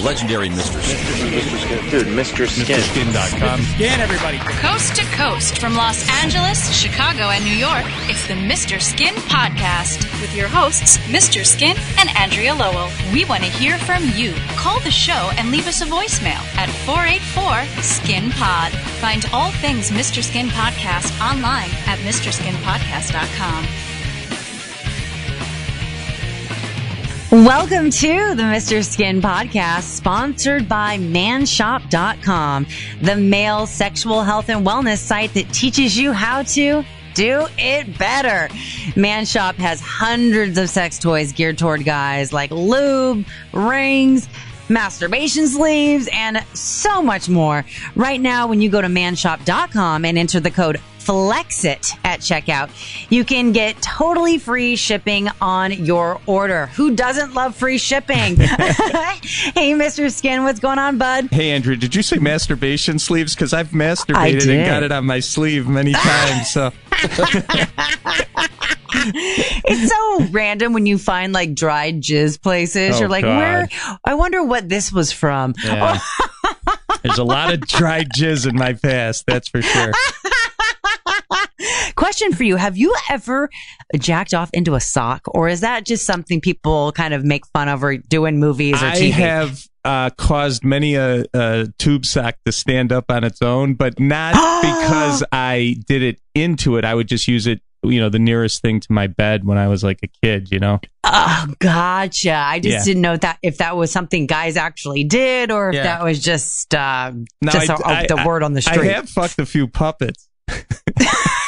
The legendary Mr. Skin. Mr. Skin. Dude, Mr. Skin. MrSkin.com. Skin everybody. Coast to coast from Los Angeles, Chicago, and New York, it's the Mr. Skin Podcast with your hosts, Mr. Skin and Andrea Lowell. We want to hear from you. Call the show and leave us a voicemail at 484 Skin Pod. Find all things Mr. Skin Podcast online at MrSkinPodcast.com. Welcome to the Mr. Skin podcast, sponsored by manshop.com, the male sexual health and wellness site that teaches you how to do it better. Manshop has hundreds of sex toys geared toward guys like lube, rings, masturbation sleeves, and so much more. Right now, when you go to manshop.com and enter the code FLEXIT at checkout, you can get totally free shipping on your order. Who doesn't love free shipping? hey, Mr. Skin, what's going on, bud? Hey, Andrea, did you say masturbation sleeves? Because I've masturbated and got it on my sleeve many times. So It's so random when you find like dried jizz places. Oh, You're like, God. where? I wonder what this was from. yeah. there's a lot of dried jizz in my past. That's for sure. Question for you. Have you ever jacked off into a sock or is that just something people kind of make fun of or do in movies or I TV? have uh, caused many a, a tube sock to stand up on its own, but not because I did it into it. I would just use it, you know, the nearest thing to my bed when I was like a kid. You know. Oh, gotcha. I just Yeah. didn't know that if that was something guys actually did or if Yeah. that was just uh, just I- a- I- the word on the street. I have fucked a few puppets.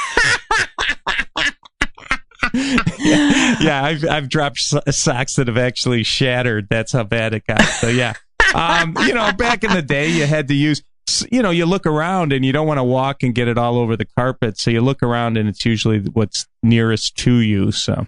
yeah, I've I've dropped socks that have actually shattered. That's how bad it got. So yeah, um, you know, back in the day, you had to use. You know, you look around and you don't want to walk and get it all over the carpet. So you look around and it's usually what's nearest to you. So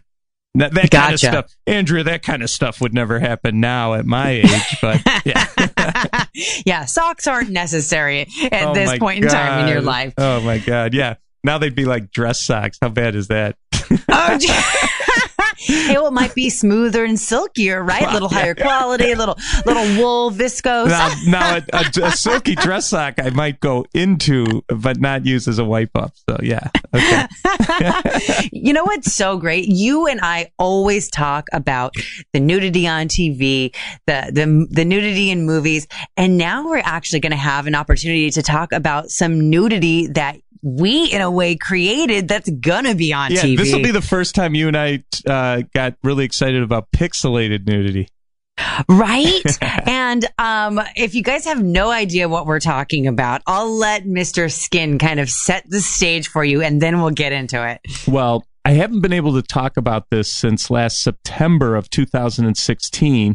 that, that kind of stuff, Andrea, that kind of stuff would never happen now at my age. But yeah, yeah, socks aren't necessary at Oh this point in time in your life. Oh my god, yeah. Now they'd be like dress socks. How bad is that? Oh, hey, well, it might be smoother and silkier, right? A little higher quality, a little little wool, viscose. Now, now a, a, a silky dress sock I might go into, but not use as a wipe up. So yeah, okay. you know what's so great? You and I always talk about the nudity on TV, the the the nudity in movies, and now we're actually going to have an opportunity to talk about some nudity that we, in a way, created that's gonna be on Yeah, TV. this will be the first time you and I uh, got really excited about pixelated nudity. Right? and um, if you guys have no idea what we're talking about, I'll let Mr. Skin kind of set the stage for you and then we'll get into it. Well, I haven't been able to talk about this since last September of 2016.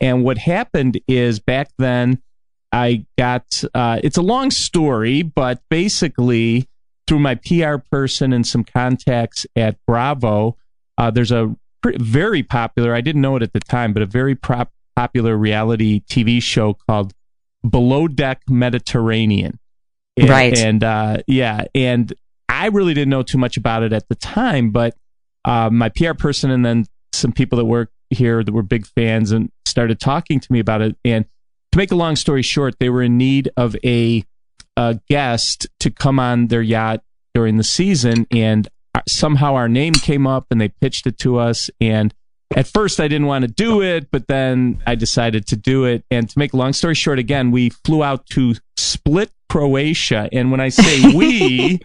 And what happened is back then, I got uh, it's a long story, but basically, through my PR person and some contacts at Bravo, uh, there's a pretty, very popular, I didn't know it at the time, but a very prop, popular reality TV show called Below Deck Mediterranean. And- Right. And uh, yeah, and I really didn't know too much about it at the time, but uh, my PR person and then some people that work here that were big fans and started talking to me about it. And to make a long story short, they were in need of a, a guest to come on their yacht during the season, and uh, somehow our name came up, and they pitched it to us. And at first, I didn't want to do it, but then I decided to do it. And to make a long story short, again, we flew out to Split, Croatia, and when I say we,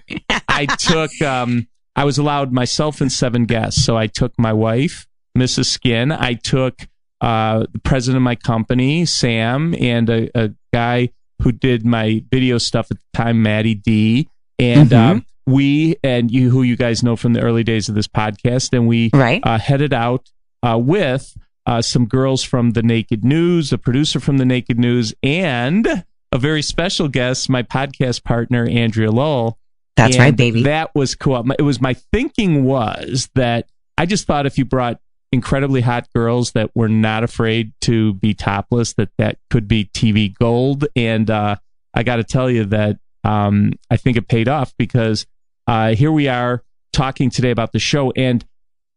I took. Um, I was allowed myself and seven guests. So I took my wife, Mrs. Skin. I took uh, the president of my company, Sam, and a, a guy who did my video stuff at the time, Maddie D. And Mhm. um, we and you, who you guys know from the early days of this podcast, and we Right. uh, headed out uh, with uh, some girls from the Naked News, a producer from the Naked News, and a very special guest, my podcast partner, Andrea Lowell. That's And right, baby. That was cool. It was my thinking was that I just thought if you brought incredibly hot girls that were not afraid to be topless, that that could be TV gold. And uh, I got to tell you that um, I think it paid off because uh, here we are talking today about the show. And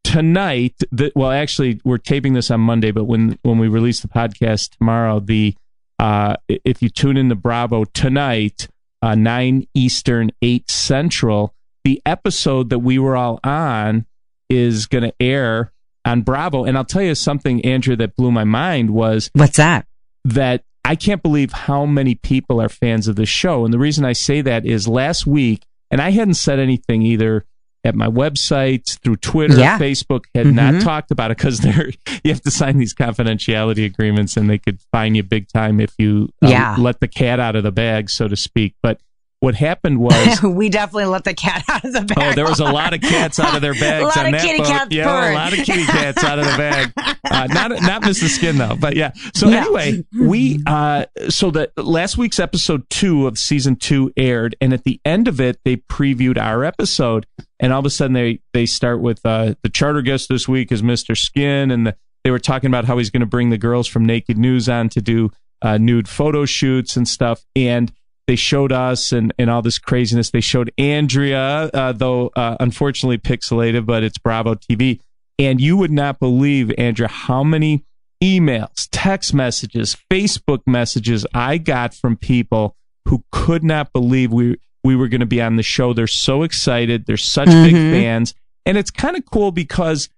tonight, the, well, actually, we're taping this on Monday, but when when we release the podcast tomorrow, the uh, if you tune in to Bravo tonight, uh, nine Eastern, eight Central, the episode that we were all on is going to air on Bravo. And I'll tell you something, Andrea, that blew my mind was What's that? that I can't believe how many people are fans of the show. And the reason I say that is last week, and I hadn't said anything either at my website, through Twitter, Yeah. Facebook, had Mhm. not talked about it because they're you have to sign these confidentiality agreements, and they could fine you big time if you uh, Yeah. let the cat out of the bag, so to speak. But what happened was we definitely let the cat out of the bag. Oh, there was a lot of cats out of their bags. A lot on of that boat. cats Yeah, purring. a lot of kitty cats out of the bag. Uh, not not Mrs. Skin though, but yeah. So No. anyway, we uh, so the last week's episode two of season two aired, and at the end of it, they previewed our episode, and all of a sudden they they start with uh, the charter guest this week is Mr. Skin, and the, they were talking about how he's going to bring the girls from Naked News on to do uh, nude photo shoots and stuff, and they showed us and, and all this craziness. They showed Andrea, uh, though uh, unfortunately pixelated, but it's Bravo TV. And you would not believe, Andrea, how many emails, text messages, Facebook messages I got from people who could not believe we we were going to be on the show. They're so excited. They're such big Mhm. fans, and it's kind of cool because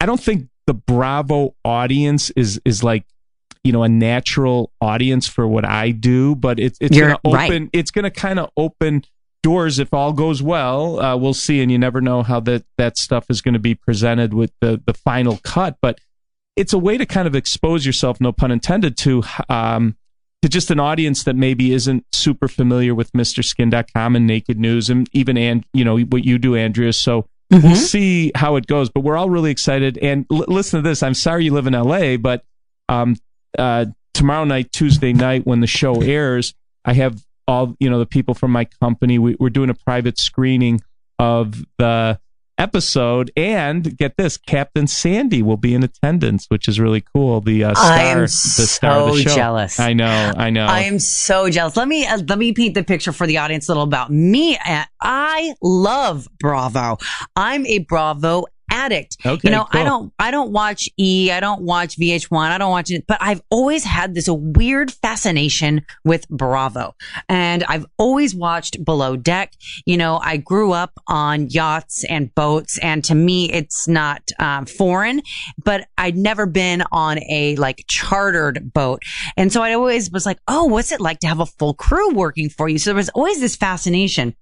I don't think the Bravo audience is is like you know a natural audience for what I do, but it's it's You're going to right. open. It's going to kind of open doors if all goes well. Uh, we'll see, and you never know how that that stuff is going to be presented with the the final cut, but it's a way to kind of expose yourself, no pun intended, to um, to just an audience that maybe isn't super familiar with MrSkin.com and Naked News, and even and you know what you do, Andrea. So Mm-hmm. we'll see how it goes. But we're all really excited. And l- listen to this. I'm sorry you live in LA, but um, uh, tomorrow night, Tuesday night, when the show airs, I have all you know the people from my company. We, we're doing a private screening of the episode, and get this, Captain Sandy will be in attendance, which is really cool. The uh, star, I am the star of the show. jealous. I know, I know. I am so jealous. Let me uh, let me paint the picture for the audience a little about me. Uh, I love Bravo. I'm a Bravo addict. Okay, you know, I don't I don't watch E, I don't watch VH1, I don't watch it, but I've always had this weird fascination with Bravo. And I've always watched Below Deck. You know, I grew up on yachts and boats and to me it's not um, foreign, but I'd never been on a like chartered boat. And so I always was like, "Oh, what's it like to have a full crew working for you?" So there was always this fascination.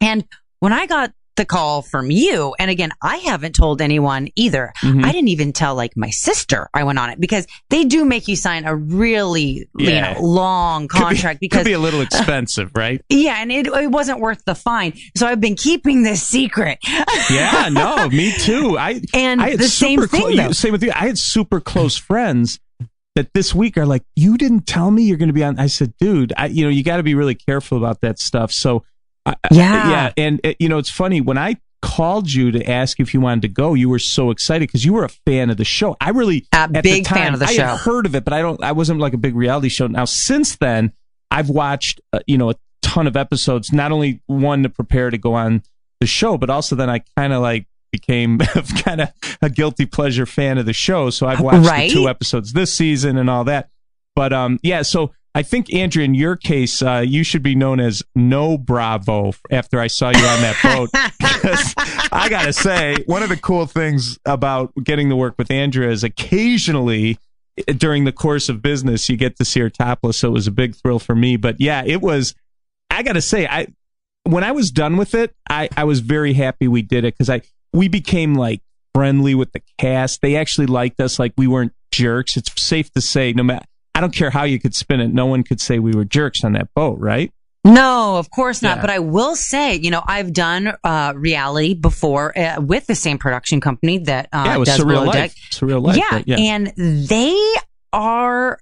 And when I got the call from you, and again, I haven't told anyone either. Mhm. I didn't even tell like my sister I went on it because they do make you sign a really, Yeah. you know, long Could be- contract could be a little expensive, right? yeah, and it, it wasn't worth the fine. So I've been keeping this secret. Yeah, no, me too. I And I had the same super thing, clo- though. same with you. I had super close friends that this week are like, "You didn't tell me you're going to be on." I said, "Dude, I, you know, you got to be really careful about that stuff." So, I, I- Yeah. yeah, and uh, you know, it's funny when I called you to ask if you wanted to go, you were so excited because you were a fan of the show. I really, A at the big fan time, of the I show. had heard of it, but I don't. I wasn't like a big reality show. Now, since then, I've watched, uh, you know, a ton of episodes. Not only one to prepare to go on the show, but also then I kind of like became kind of a guilty pleasure fan of the show. So I've watched Right? the two episodes this season and all that. But um, yeah. So I think Andrea, in your case, uh, you should be known as No Bravo after I saw you on that boat. I gotta say, one of the cool things about getting to work with Andrea is occasionally eh, during the course of business you get to see her topless. So it was a big thrill for me. But yeah, it was. I gotta say, I when I was done with it, I, I was very happy we did it because I we became like friendly with the cast. They actually liked us, like we weren't jerks. It's safe to say, no matter I don't care how you could spin it, no one could say we were jerks on that boat, right? No, of course not. Yeah. But I will say, you know, I've done uh, reality before uh, with the same production company that uh, yeah, it was does surreal Below life. Deck. Surreal life. yeah, yeah. and they are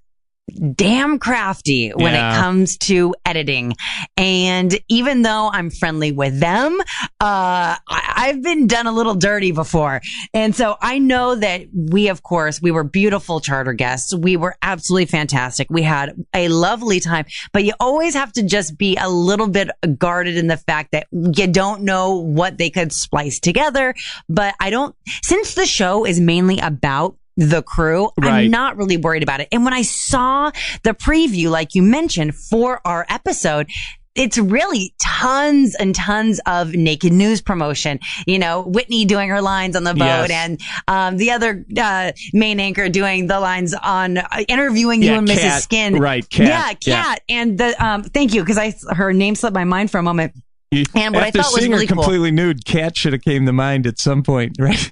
damn crafty when Yeah. it comes to editing. And even though I'm friendly with them, uh, I- I've been done a little dirty before. And so I know that we, of course, we were beautiful charter guests. We were absolutely fantastic. We had a lovely time, but you always have to just be a little bit guarded in the fact that you don't know what they could splice together. But I don't, since the show is mainly about the crew, Right. I'm not really worried about it. And when I saw the preview, like you mentioned for our episode, it's really tons and tons of naked news promotion. You know, Whitney doing her lines on the boat Yes. and um, the other uh, main anchor doing the lines on uh, interviewing you Yeah, and Mrs. Skin. Right, Kat. Yeah, Yeah. Cat. And the um, thank you because I her name slipped my mind for a moment. You- And what I After thought was really her cool- completely nude, Cat should have came to mind at some point, right?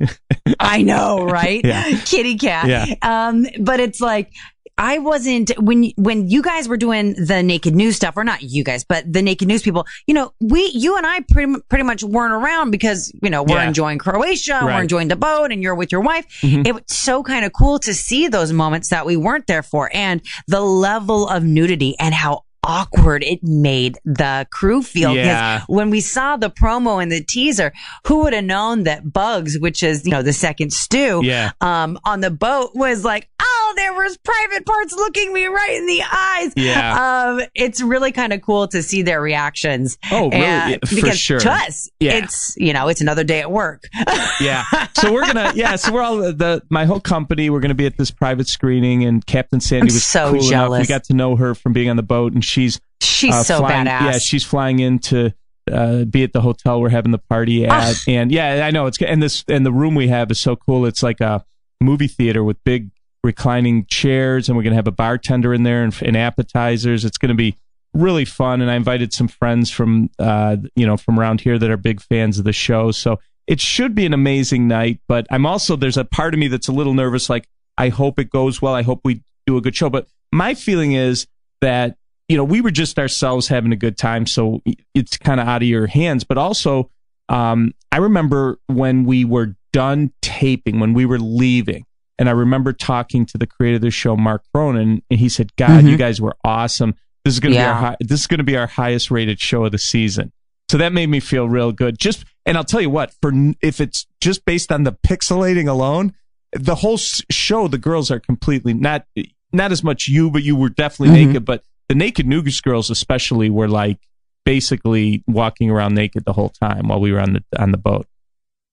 I know, right? Yeah. Kitty cat. Yeah. Um, but it's like, I wasn't when when you guys were doing the naked news stuff, or not you guys, but the naked news people. You know, we you and I pretty pretty much weren't around because you know we're Yeah. enjoying Croatia, we're enjoying the boat, and you're with your wife. Mhm. It was so kind of cool to see those moments that we weren't there for, and the level of nudity and how awkward it made the crew feel. Yeah. When we saw the promo and the teaser, who would have known that Bugs, which is you know the second stew, Yeah. um, on the boat was like, oh, there was private parts looking me right in the eyes. Yeah. Um, it's really kind of cool to see their reactions. Oh, really? And- Yeah, for because sure. To us, Yeah. it's, you know, it's another day at work. yeah. So we're gonna yeah. So we're all the my whole company. We're gonna be at this private screening, and Captain Sandy I'm was so cool enough. jealous. We got to know her from being on the boat, and she's She's uh, so flying, badass. Yeah, she's flying in to uh, be at the hotel we're having the party at, Ah. and yeah, I know it's and this and the room we have is so cool. It's like a movie theater with big reclining chairs, and we're gonna have a bartender in there and, and appetizers. It's gonna be really fun, and I invited some friends from uh, you know from around here that are big fans of the show. So it should be an amazing night. But I'm also there's a part of me that's a little nervous. Like I hope it goes well. I hope we do a good show. But my feeling is that you know we were just ourselves having a good time, so it's kind of out of your hands. But also, um, I remember when we were done taping, when we were leaving. And I remember talking to the creator of the show, Mark Cronin, and he said, "God, you guys were awesome. This is going to be our high, this is going to be our highest rated show of the season." So that made me feel real good. Just and I'll tell you what, for if it's just based on the pixelating alone, the whole show, the girls are completely not not as much you, but you were definitely Mhm. naked. But the naked news girls, especially, were like basically walking around naked the whole time while we were on the on the boat.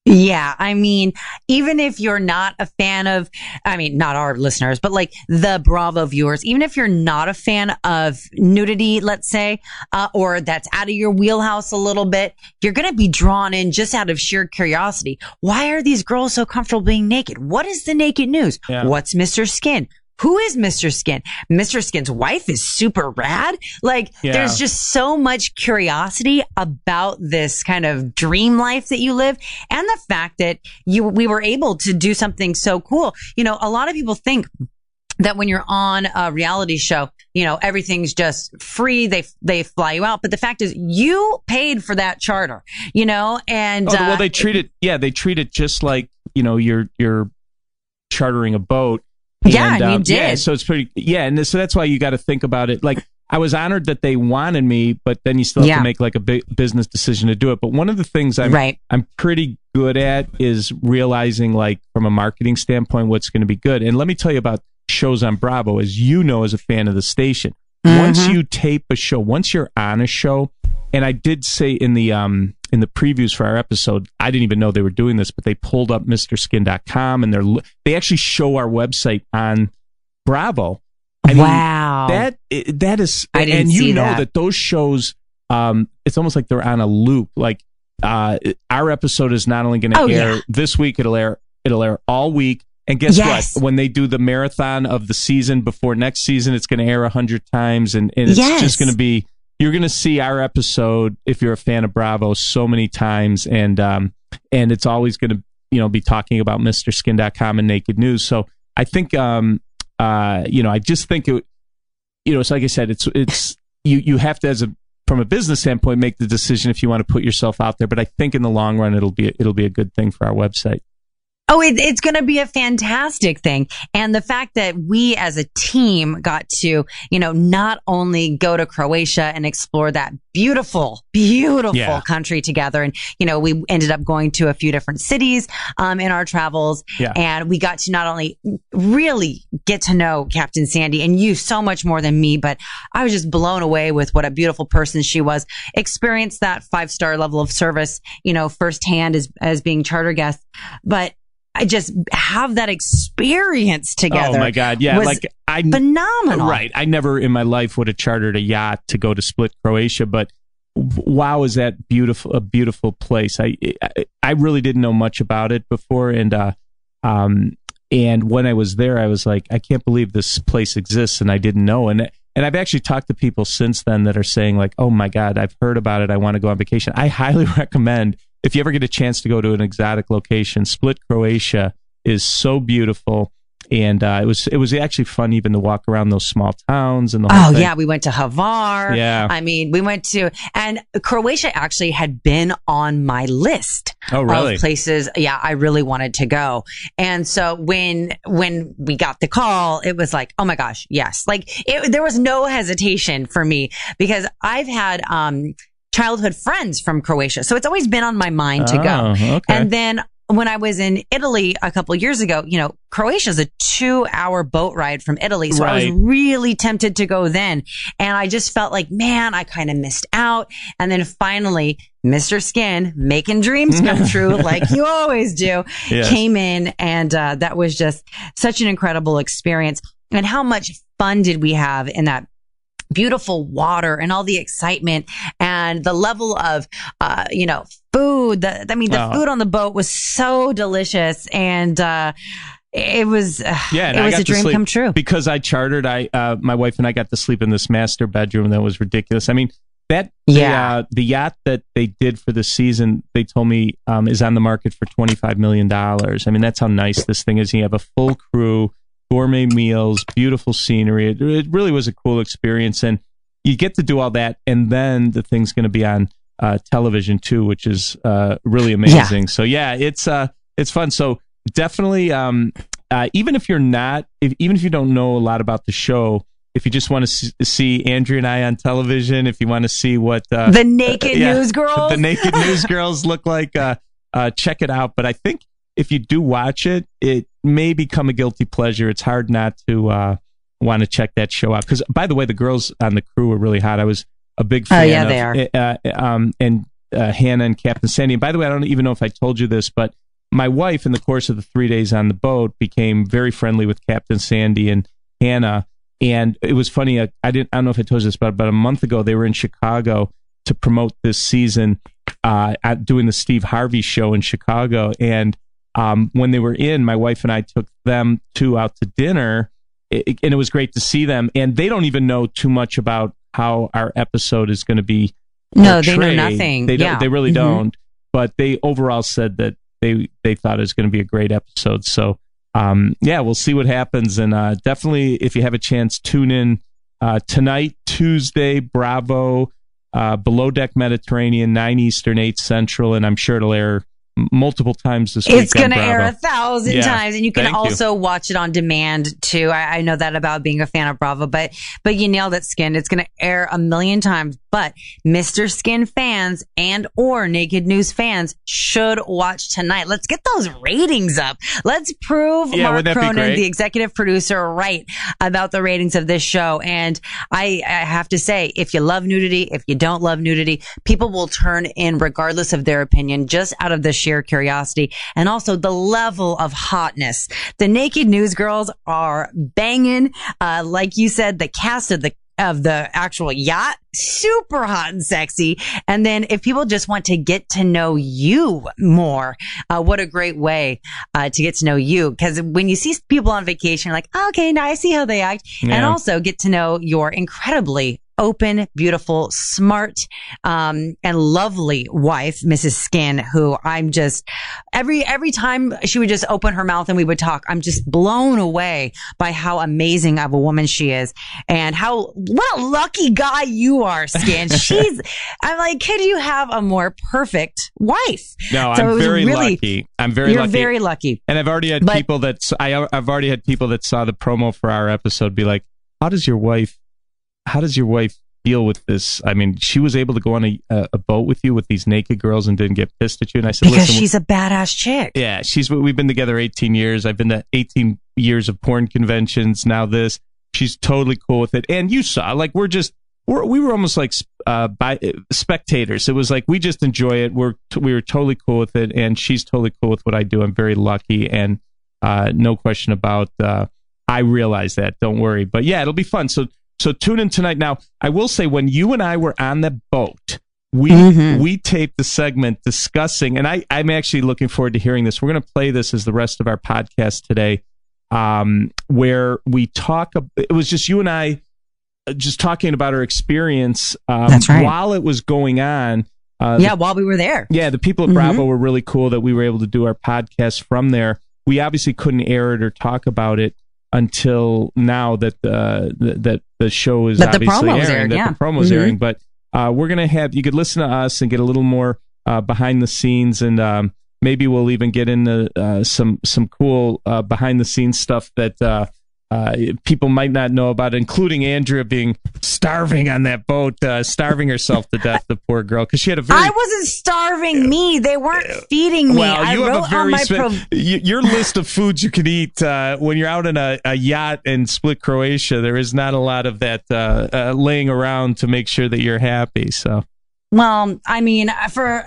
Yeah, I mean, even if you're not a fan of, I mean, not our listeners, but like the Bravo viewers, even if you're not a fan of nudity, let's say, uh, or that's out of your wheelhouse a little bit, you're going to be drawn in just out of sheer curiosity. Why are these girls so comfortable being naked? What is the naked news? Yeah. What's Mr. Skin? Who is Mr. Skin? Mr. Skin's wife is super rad. Like, Yeah. there's just so much curiosity about this kind of dream life that you live and the fact that you, we were able to do something so cool. You know, a lot of people think that when you're on a reality show, you know, everything's just free. They, they fly you out. But the fact is you paid for that charter, you know, and, Oh, well, uh, they treat it. Yeah, they treat it just like you know you're you're chartering a boat. Yeah, and you um, Yeah, did. so it's pretty. Yeah, and so that's why you got to think about it. Like I was honored that they wanted me, but then you still have Yeah. to make like a big business decision to do it. But one of the things I'm Right. I'm pretty good at is realizing like from a marketing standpoint what's going to be good. And let me tell you about shows on Bravo, as you know, as a fan of the station. Once Mm-hmm. you tape a show, once you're on a show, and I did say in the um in the previews for our episode, I didn't even know they were doing this, but they pulled up MrSkin.com and they're they actually show our website on Bravo. I mean, wow. that that is, I didn't and you see know that. that. those shows, um, it's almost like they're on a loop. Like uh, our episode is not only going to Oh, air yeah. this week, it'll air it'll air all week. And guess Yes. what? When they do the marathon of the season before next season, it's going to air a hundred times, and, and it's Yes. just going to be. You're going to see our episode if you're a fan of Bravo so many times, and um, and it's always going to you know be talking about MrSkin.com and Naked News. So I think um, uh, you know, I just think it, you know, it's like I said, it's it's you you have to as a from a business standpoint make the decision if you want to put yourself out there. But I think in the long run, it'll be it'll be a good thing for our website. Oh, it, it's going to be a fantastic thing. And the fact that we as a team got to, you know, not only go to Croatia and explore that beautiful, beautiful Yeah. country together. And, you know, we ended up going to a few different cities, um, in our travels. Yeah. And we got to not only really get to know Captain Sandy and you so much more than me, but I was just blown away with what a beautiful person she was. Experienced that five star level of service, you know, firsthand as, as being charter guests. But I just have that experience together. Oh my God. Yeah. Like I, phenomenal. Right. I never in my life would have chartered a yacht to go to Split, Croatia, but wow, is that beautiful, a beautiful place. I, I, I really didn't know much about it before. And, uh, um, and when I was there, I was like, I can't believe this place exists and I didn't know. And, and I've actually talked to people since then that are saying like, oh my God, I've heard about it. I want to go on vacation. I highly recommend if you ever get a chance to go to an exotic location, Split, Croatia is so beautiful. And uh, it was it was actually fun even to walk around those small towns and the whole Oh thing. yeah, we went to Hvar. Yeah. I mean, we went to and Croatia actually had been on my list Oh really? of places. Yeah, I really wanted to go. And so when when we got the call, it was like, oh my gosh, yes. Like it, there was no hesitation for me because I've had um childhood friends from Croatia, so it's always been on my mind to go. Oh, okay. And then when I was in Italy a couple years ago, you know, Croatia is a two hour boat ride from Italy. So I was really tempted to go then. And I just felt like, man, I kind of missed out. And then finally, Mr. Skin making dreams come true like you always do Yes. came in and, uh, that was just such an incredible experience. And how much fun did we have in that beautiful water and all the excitement and the level of, uh, you know, food. The, I mean, the Oh. food on the boat was so delicious and, uh, it was, uh, Yeah, it was a dream come true. because I chartered. I uh, my wife and I got to sleep in this master bedroom that was ridiculous. I mean that Yeah. the, uh, the yacht that they did for the season, they told me um, is on the market for twenty five million dollars. I mean that's how nice this thing is. You have a full crew, gourmet meals, beautiful scenery. It, it really was a cool experience, and you get to do all that, and then the thing's going to be on uh, television too, which is uh, really amazing. So yeah, it's uh, it's fun. So definitely, um, uh, even if you're not, if, even if you don't know a lot about the show, if you just want to see, Andrea and I on television, if you want to see what uh, the naked yeah, news girls. the naked news girls look like, uh, uh, check it out. But I think if you do watch it, it may become a guilty pleasure. It's hard not to uh, want to check that show out. Because by the way, the girls on the crew were really hot. I was a big fan. Oh, fan. yeah, of, they are. Uh, um, and uh, Hannah and Captain Sandy. And by the way, I don't even know if I told you this, but my wife, in the course of the three days on the boat, became very friendly with Captain Sandy and Hannah. And it was funny. I, I didn't. I don't know if I told you this, but about a month ago, they were in Chicago to promote this season, uh, at doing the Steve Harvey show in Chicago. And um, when they were in, my wife and I took them two out to dinner, i- and it was great to see them. And they don't even know too much about how our episode is going to be. No, they know nothing. They. Yeah. They really Mhm. don't. But they overall said that they they thought it was going to be a great episode. So um, yeah, we'll see what happens. And uh, definitely, if you have a chance, tune in uh, tonight, Tuesday, Bravo, uh, Below Deck Mediterranean, nine Eastern, eight Central, and I'm sure it'll air multiple times this week. It's going to air a thousand Yeah. times, and you can Thank you. also watch it on demand too. I, I know that about being a fan of Bravo, but but you nailed it, Skin. It's going to air a million times. But Mr. Skin fans and or Naked News fans should watch tonight. Let's get those ratings up. Let's prove Yeah, Mark wouldn't that be Cronin, the executive producer, right about the ratings of this show. And I, I have to say, if you love nudity, if you don't love nudity, people will turn in regardless of their opinion, just out of the sheer curiosity and also the level of hotness. The naked news girls are banging. Uh, like you said, the cast of the of the actual yacht, super hot and sexy. And then if people just want to get to know you more, uh, what a great way uh, to get to know you. Because when you see people on vacation, you're like, okay, now I see how they act, and also get to know your incredibly open, beautiful, smart, um, and lovely wife, Mrs. Skin, who I'm just every every time she would just open her mouth and we would talk, I'm just blown away by how amazing of a woman she is and how what a lucky guy you are, Skin. She's I'm like, could you have a more perfect wife? No, So I'm very really- lucky. I'm very You're lucky. very lucky. and I've already had But- people that I, I've already had people that saw the promo for our episode be like, "How does your wife? How does your wife deal with this? I mean, she was able to go on a, a boat with you with these naked girls and didn't get pissed at you." And I said, Because "Listen, she's a badass chick. yeah, she's we've been together 18 years. I've been to 18 years of porn conventions. Now this, she's totally cool with it. And you saw, like, we're just we're, we were almost like uh, by, spectators. It was like we just enjoy it. We're we were totally cool with it, and she's totally cool with what I do. I'm very lucky, and uh, no question about. Uh, I realize that. Don't worry. But yeah, it'll be fun. So so tune in tonight. Now I will say when you and I were on the boat. We Mhm. we taped the segment discussing, and I I'm actually looking forward to hearing this. We're going to play this as the rest of our podcast today, um, where we talk. It was just you and I, uh, just talking about our experience. Um, That's right. While it was going on, uh, Yeah, while we were there. yeah, the people at Mhm. Bravo were really cool that we were able to do our podcast from there. We obviously couldn't air it or talk about it until now that the that the show is That the obviously airing, aired, that yeah. the promo's Mhm. airing. But uh, we're gonna have you could listen to us and get a little more uh, behind the scenes, and um, maybe we'll even get into uh, some some cool uh, behind the scenes stuff that. Uh, people might not know about, including Andrea being starving on that boat, uh, starving herself to death. The poor girl, because she had a very I wasn't starving me. They weren't feeding me. well, I you wrote have a on very my spe- pro- y- your list of foods you can eat uh, when you're out in a, a yacht in Split, Croatia. There is not a lot of that uh, uh, laying around to make sure that you're happy. So Well, I mean, for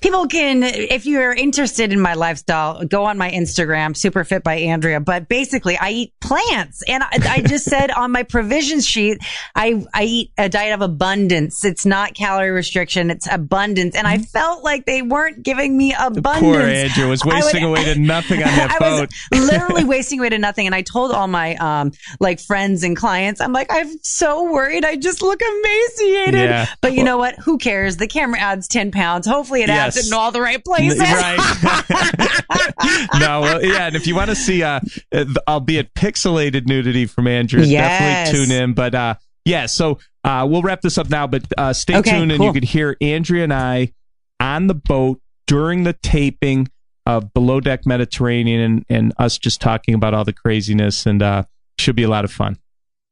people can, if you're interested in my lifestyle, go on my Instagram, super fit by Andrea. But basically, I eat plants, and I, I just said on my provisions sheet, I I eat a diet of abundance. It's not calorie restriction; it's abundance. And I felt like they weren't giving me abundance. poor Andrea was I would- wasting away to nothing on that I boat. was literally wasting away to nothing. And I told all my um like friends and clients, I'm like, I'm so worried. I just look emaciated. Yeah. But you know what? Who cares? The camera adds 10 pounds. Hopefully it adds Yes. it in all the right places. Right. no, well, yeah, and if you want to see, uh, albeit pixelated nudity from Andrea, Yes. definitely tune in. But uh, yeah, so uh, we'll wrap this up now. But uh, stay Okay, tuned, and you could hear Andrea and I on the boat during the taping of Below Deck Mediterranean, and, and us just talking about all the craziness, and uh, should be a lot of fun.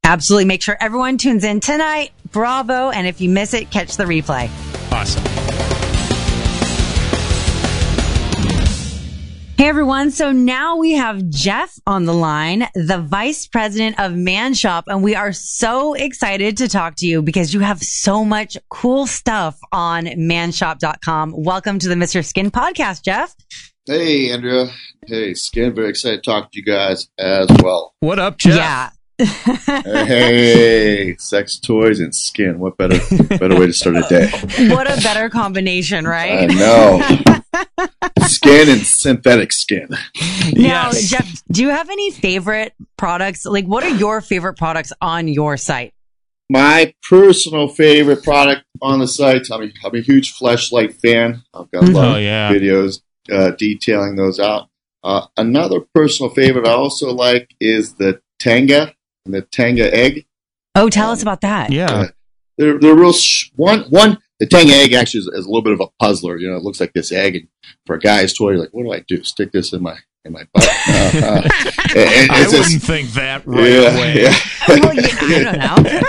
Absolutely. Make sure everyone tunes in tonight. Bravo. And if you miss it, catch the replay. Awesome. Hey everyone. So now we have Jeff on the line, the vice president of Man Shop. And we are so excited to talk to you because you have so much cool stuff on manshop.com. Welcome to the Mr. Skin podcast, Jeff. Hey, Andrea. Hey, Skin. Very excited to talk to you guys as well. What up, Jeff? Yeah. Hey, sex toys and skin. What better better way to start a day? what a better combination, right? I know. Skin and synthetic skin. Now, Yes. Jeff, do you have any favorite products? Like, what are your favorite products on your site? My personal favorite product on the site. I'm a, I'm a huge Fleshlight fan. I've got a lot Oh, of yeah. videos uh, detailing those out. Uh, another personal favorite I also like is the Tenga and the Tenga egg. Oh, tell us about that. Yeah. Uh, they're they're real sh- one one the Tenga egg actually is, is a little bit of a puzzler. You know, it looks like this egg, and for a guy's toy, you're like, what do I do? Stick this in my in my butt? Uh, uh, and- and I wouldn't think that right yeah, away. yeah. Well, yeah, I don't know.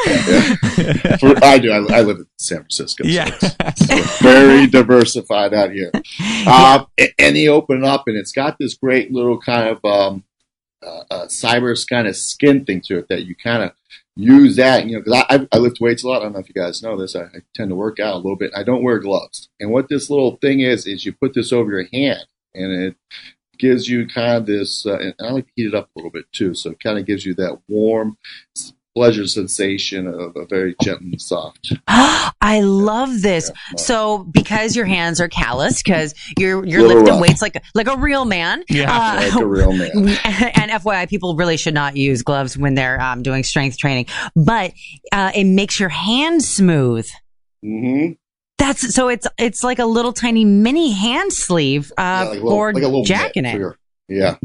Yeah. For- I do. I, I live in San Francisco. so Yeah. it's- it's very diversified out here. Uh, a- and they open it up, and it's got this great little kind of um, uh, uh, cyber kind of skin thing to it that you kind of use that. You know, because I, I, I lift weights a lot. I don't know if you guys know this. I, I tend to work out a little bit. I don't wear gloves. And what this little thing is is you put this over your hand, and it gives you kind of this. Uh, and I like to heat it up a little bit too, so it kind of gives you that warm pleasure sensation of a very gentle and soft. I love this. Yeah. So because your hands are calloused, because you're you're Little lifting rough. weights like like a real man. Yeah. Uh, Like a real man. and FYI, people really should not use gloves when they're um, doing strength training, but uh, it makes your hands smooth. Mm-hmm. That's so it's it's like a little tiny mini hand sleeve uh, Yeah, like a little, for like a little jacking it. your- Yeah,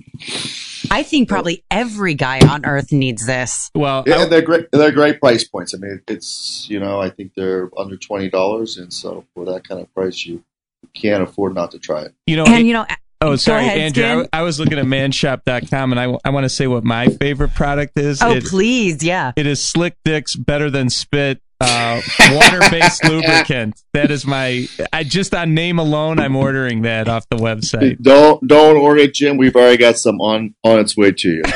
I think probably every guy on earth needs this. Well, yeah, and they're great. They're great price points. I mean, it's you know, I think they're under twenty dollars, and so for that kind of price, you can't afford not to try it. you know, And you know, Oh, sorry, ahead, Andrea. I, I was looking at manshop.com and I, I want to say what my favorite product is. oh It- please, yeah. it is Slick Dick's Better Than Spit uh, water based lubricant. That is my, I just on name alone, I'm ordering that off the website. Don't don't order it, Jim. We've already got some on on its way to you.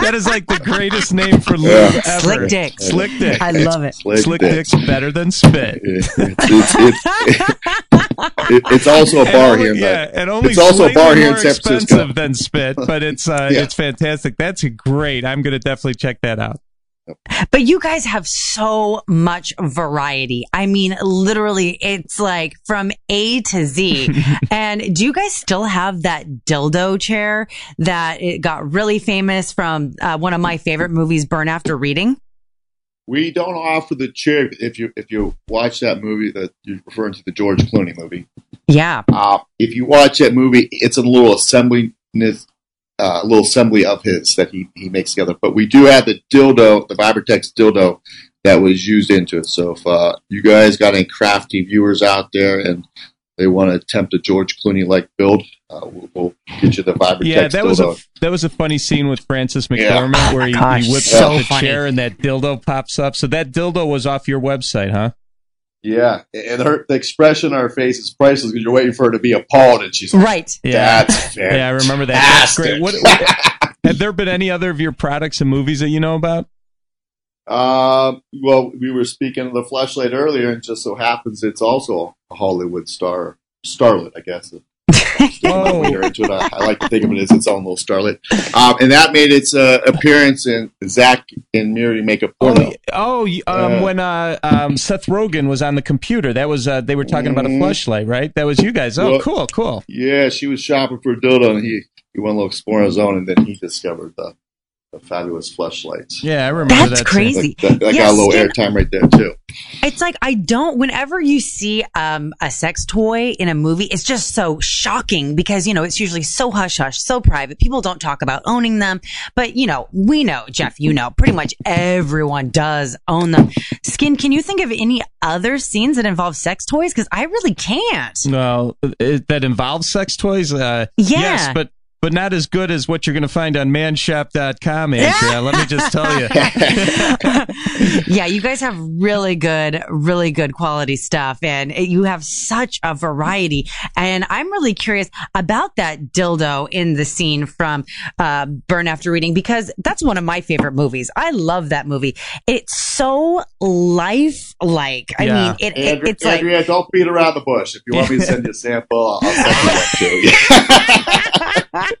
That is like the greatest name for lube Yeah. ever. Slick Dick. Slick Dick. I love it. Slick, Slick Dick. Dick's Better Than Spit. It's, it's, it's, it's also a bar only- here. in yeah, the- and only it's also a bar here in San Francisco. expensive than Spit, but it's uh, Yeah. it's fantastic. That's great. I'm going to definitely check that out. But you guys have so much variety. I mean, literally, it's like from A to Z. and do you guys still have that dildo chair that it got really famous from uh, one of my favorite movies, Burn After Reading? We don't offer the chair if you if you watch that movie that you're referring to the George Clooney movie. Yeah. Uh, if you watch that movie, it's a little assembly, uh, little assembly of his that he, he makes together. But we do have the dildo, the Vibratex dildo that was used into it. So if uh, you guys got any crafty viewers out there and they want to attempt a George Clooney like build, uh, we'll, we'll get you the Vibratex Yeah, that was a that was a funny scene with Frances Yeah. McDormand where he, Gosh, he whips so out the funny. chair and that dildo pops up. So that dildo was off your website, huh? Yeah, and her the expression on her face is priceless because you're waiting for her to be appalled, and she's like, Right. "That's fantastic." Yeah, I remember that. That's great. What, what, have there been any other of your products and movies that you know about? Um, well, we were speaking of the Fleshlight earlier, and just so happens it's also a Hollywood star, starlet, I guess. Into it, I, I like to think of it as its own little starlet, um, and that made its uh, appearance in Zack and Miri make a porno. Oh, oh um, Yeah. when uh, um, Seth Rogen was on the computer, that was uh, they were talking about a Mhm. Fleshlight, right? That was you guys. Oh, Well- cool, cool. Yeah, she was shopping for a dildo, and he he went a little exploring his own, and then he discovered the fabulous Fleshlights. Yeah, I remember That's that. too. crazy. That, that, that Yes, got a little airtime right there too. It's like I don't. Whenever you see um, a sex toy in a movie, it's just so shocking because you know it's usually so hush hush, so private. People don't talk about owning them, but you know we know, Jeff. You know, pretty much everyone does own them. Skin, can you think of any other scenes that involve sex toys? Because I really can't. No, it, that involves sex toys. Uh, Yeah. Yes, but but not as good as what you're going to find on manshop.com, Andrea. Let me just tell you. yeah, you guys have really good, really good quality stuff and you have such a variety. And I'm really curious about that dildo in the scene from, uh, Burn After Reading because that's one of my favorite movies. I love that movie. It's so lifelike. I Yeah. mean, it, it- Andrea, it's like, Andrea, don't beat around the bush. If you want me to send you a sample, I'll send you one too.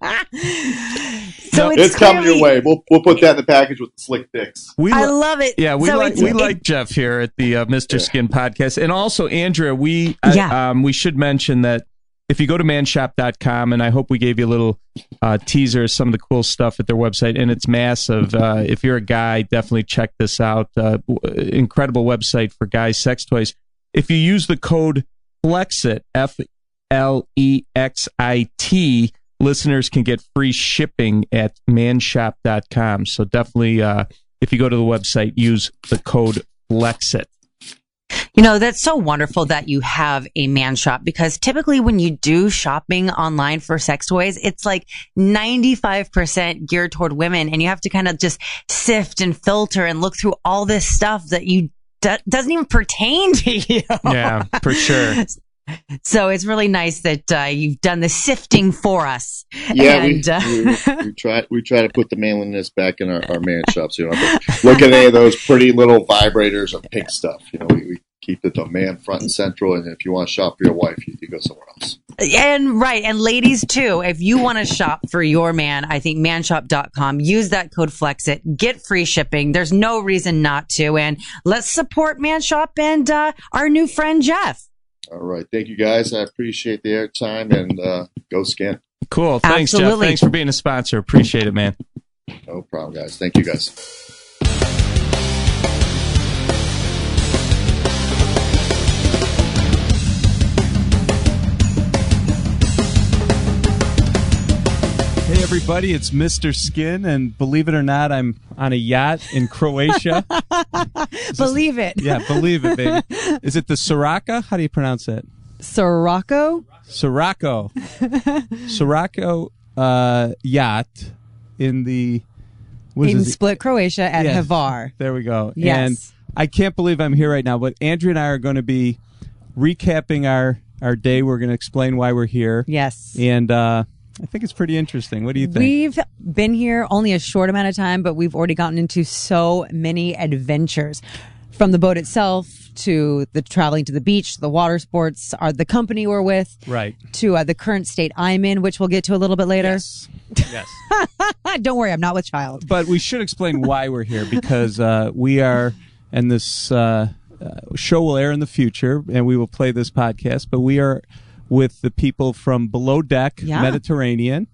so No, it's, it's coming your way. We'll we'll put that in the package with the slick dicks. We I love it. Yeah, we So like we it- like Jeff here at the uh, Mr. Yeah. Skin podcast, and also Andrea. We I- Yeah. um, we should mention that if you go to manshop.com, and I hope we gave you a little uh, teaser of some of the cool stuff at their website, and it's massive. Uh, if you're a guy, definitely check this out. Uh, w- incredible website for guys' sex toys. If you use the code FLEXIT, F L E X I T, listeners can get free shipping at manshop.com. So definitely, uh, if you go to the website, use the code FLEXIT. You know, that's so wonderful that you have a man shop because typically when you do shopping online for sex toys, it's like 95% geared toward women and you have to kind of just sift and filter and look through all this stuff that you do- doesn't even pertain to you. Yeah, for sure. So it's really nice that uh, you've done the sifting for us. Yeah, And, we, uh, we, we try we try to put the manliness back in our, our man shops. You know, look at any of those pretty little vibrators or pink stuff. You know, we, we keep the demand front and central. And if you want to shop for your wife, you, you go somewhere else. And right. And ladies too, if you want to shop for your man, I think manshop.com, use that code FLEXIT, get free shipping. There's no reason not to. And let's support Manshop and uh, our new friend Jeff. All right. Thank you guys. I appreciate the airtime and uh, go skin. Cool. Thanks, Jeff. Thanks for being a sponsor. Appreciate it, man. No problem, guys. Thank you, guys. Everybody, it's Mr. Skin, and believe it or not, I'm on a yacht in Croatia. Believe it. yeah, believe it, baby. Is it the Sirocco? How do you pronounce it? Sirocco? Sirocco. Sirocco uh, yacht in the in it? Split, Croatia at Yes. Hvar. There we go. Yes. And I can't believe I'm here right now, but Andrea and I are going to be recapping our our day. We're going to explain why we're here. Yes. And uh, I think it's pretty interesting. What do you think? We've been here only a short amount of time, but we've already gotten into so many adventures. From the boat itself to the traveling to the beach, the water sports, are the company we're with, right. to uh, the current state I'm in, which we'll get to a little bit later. Yes. yes. Don't worry, I'm not with child. but we should explain why we're here because uh, we are, and this uh, uh, show will air in the future, and we will play this podcast. But we are with the people from Below Deck Yeah. Mediterranean,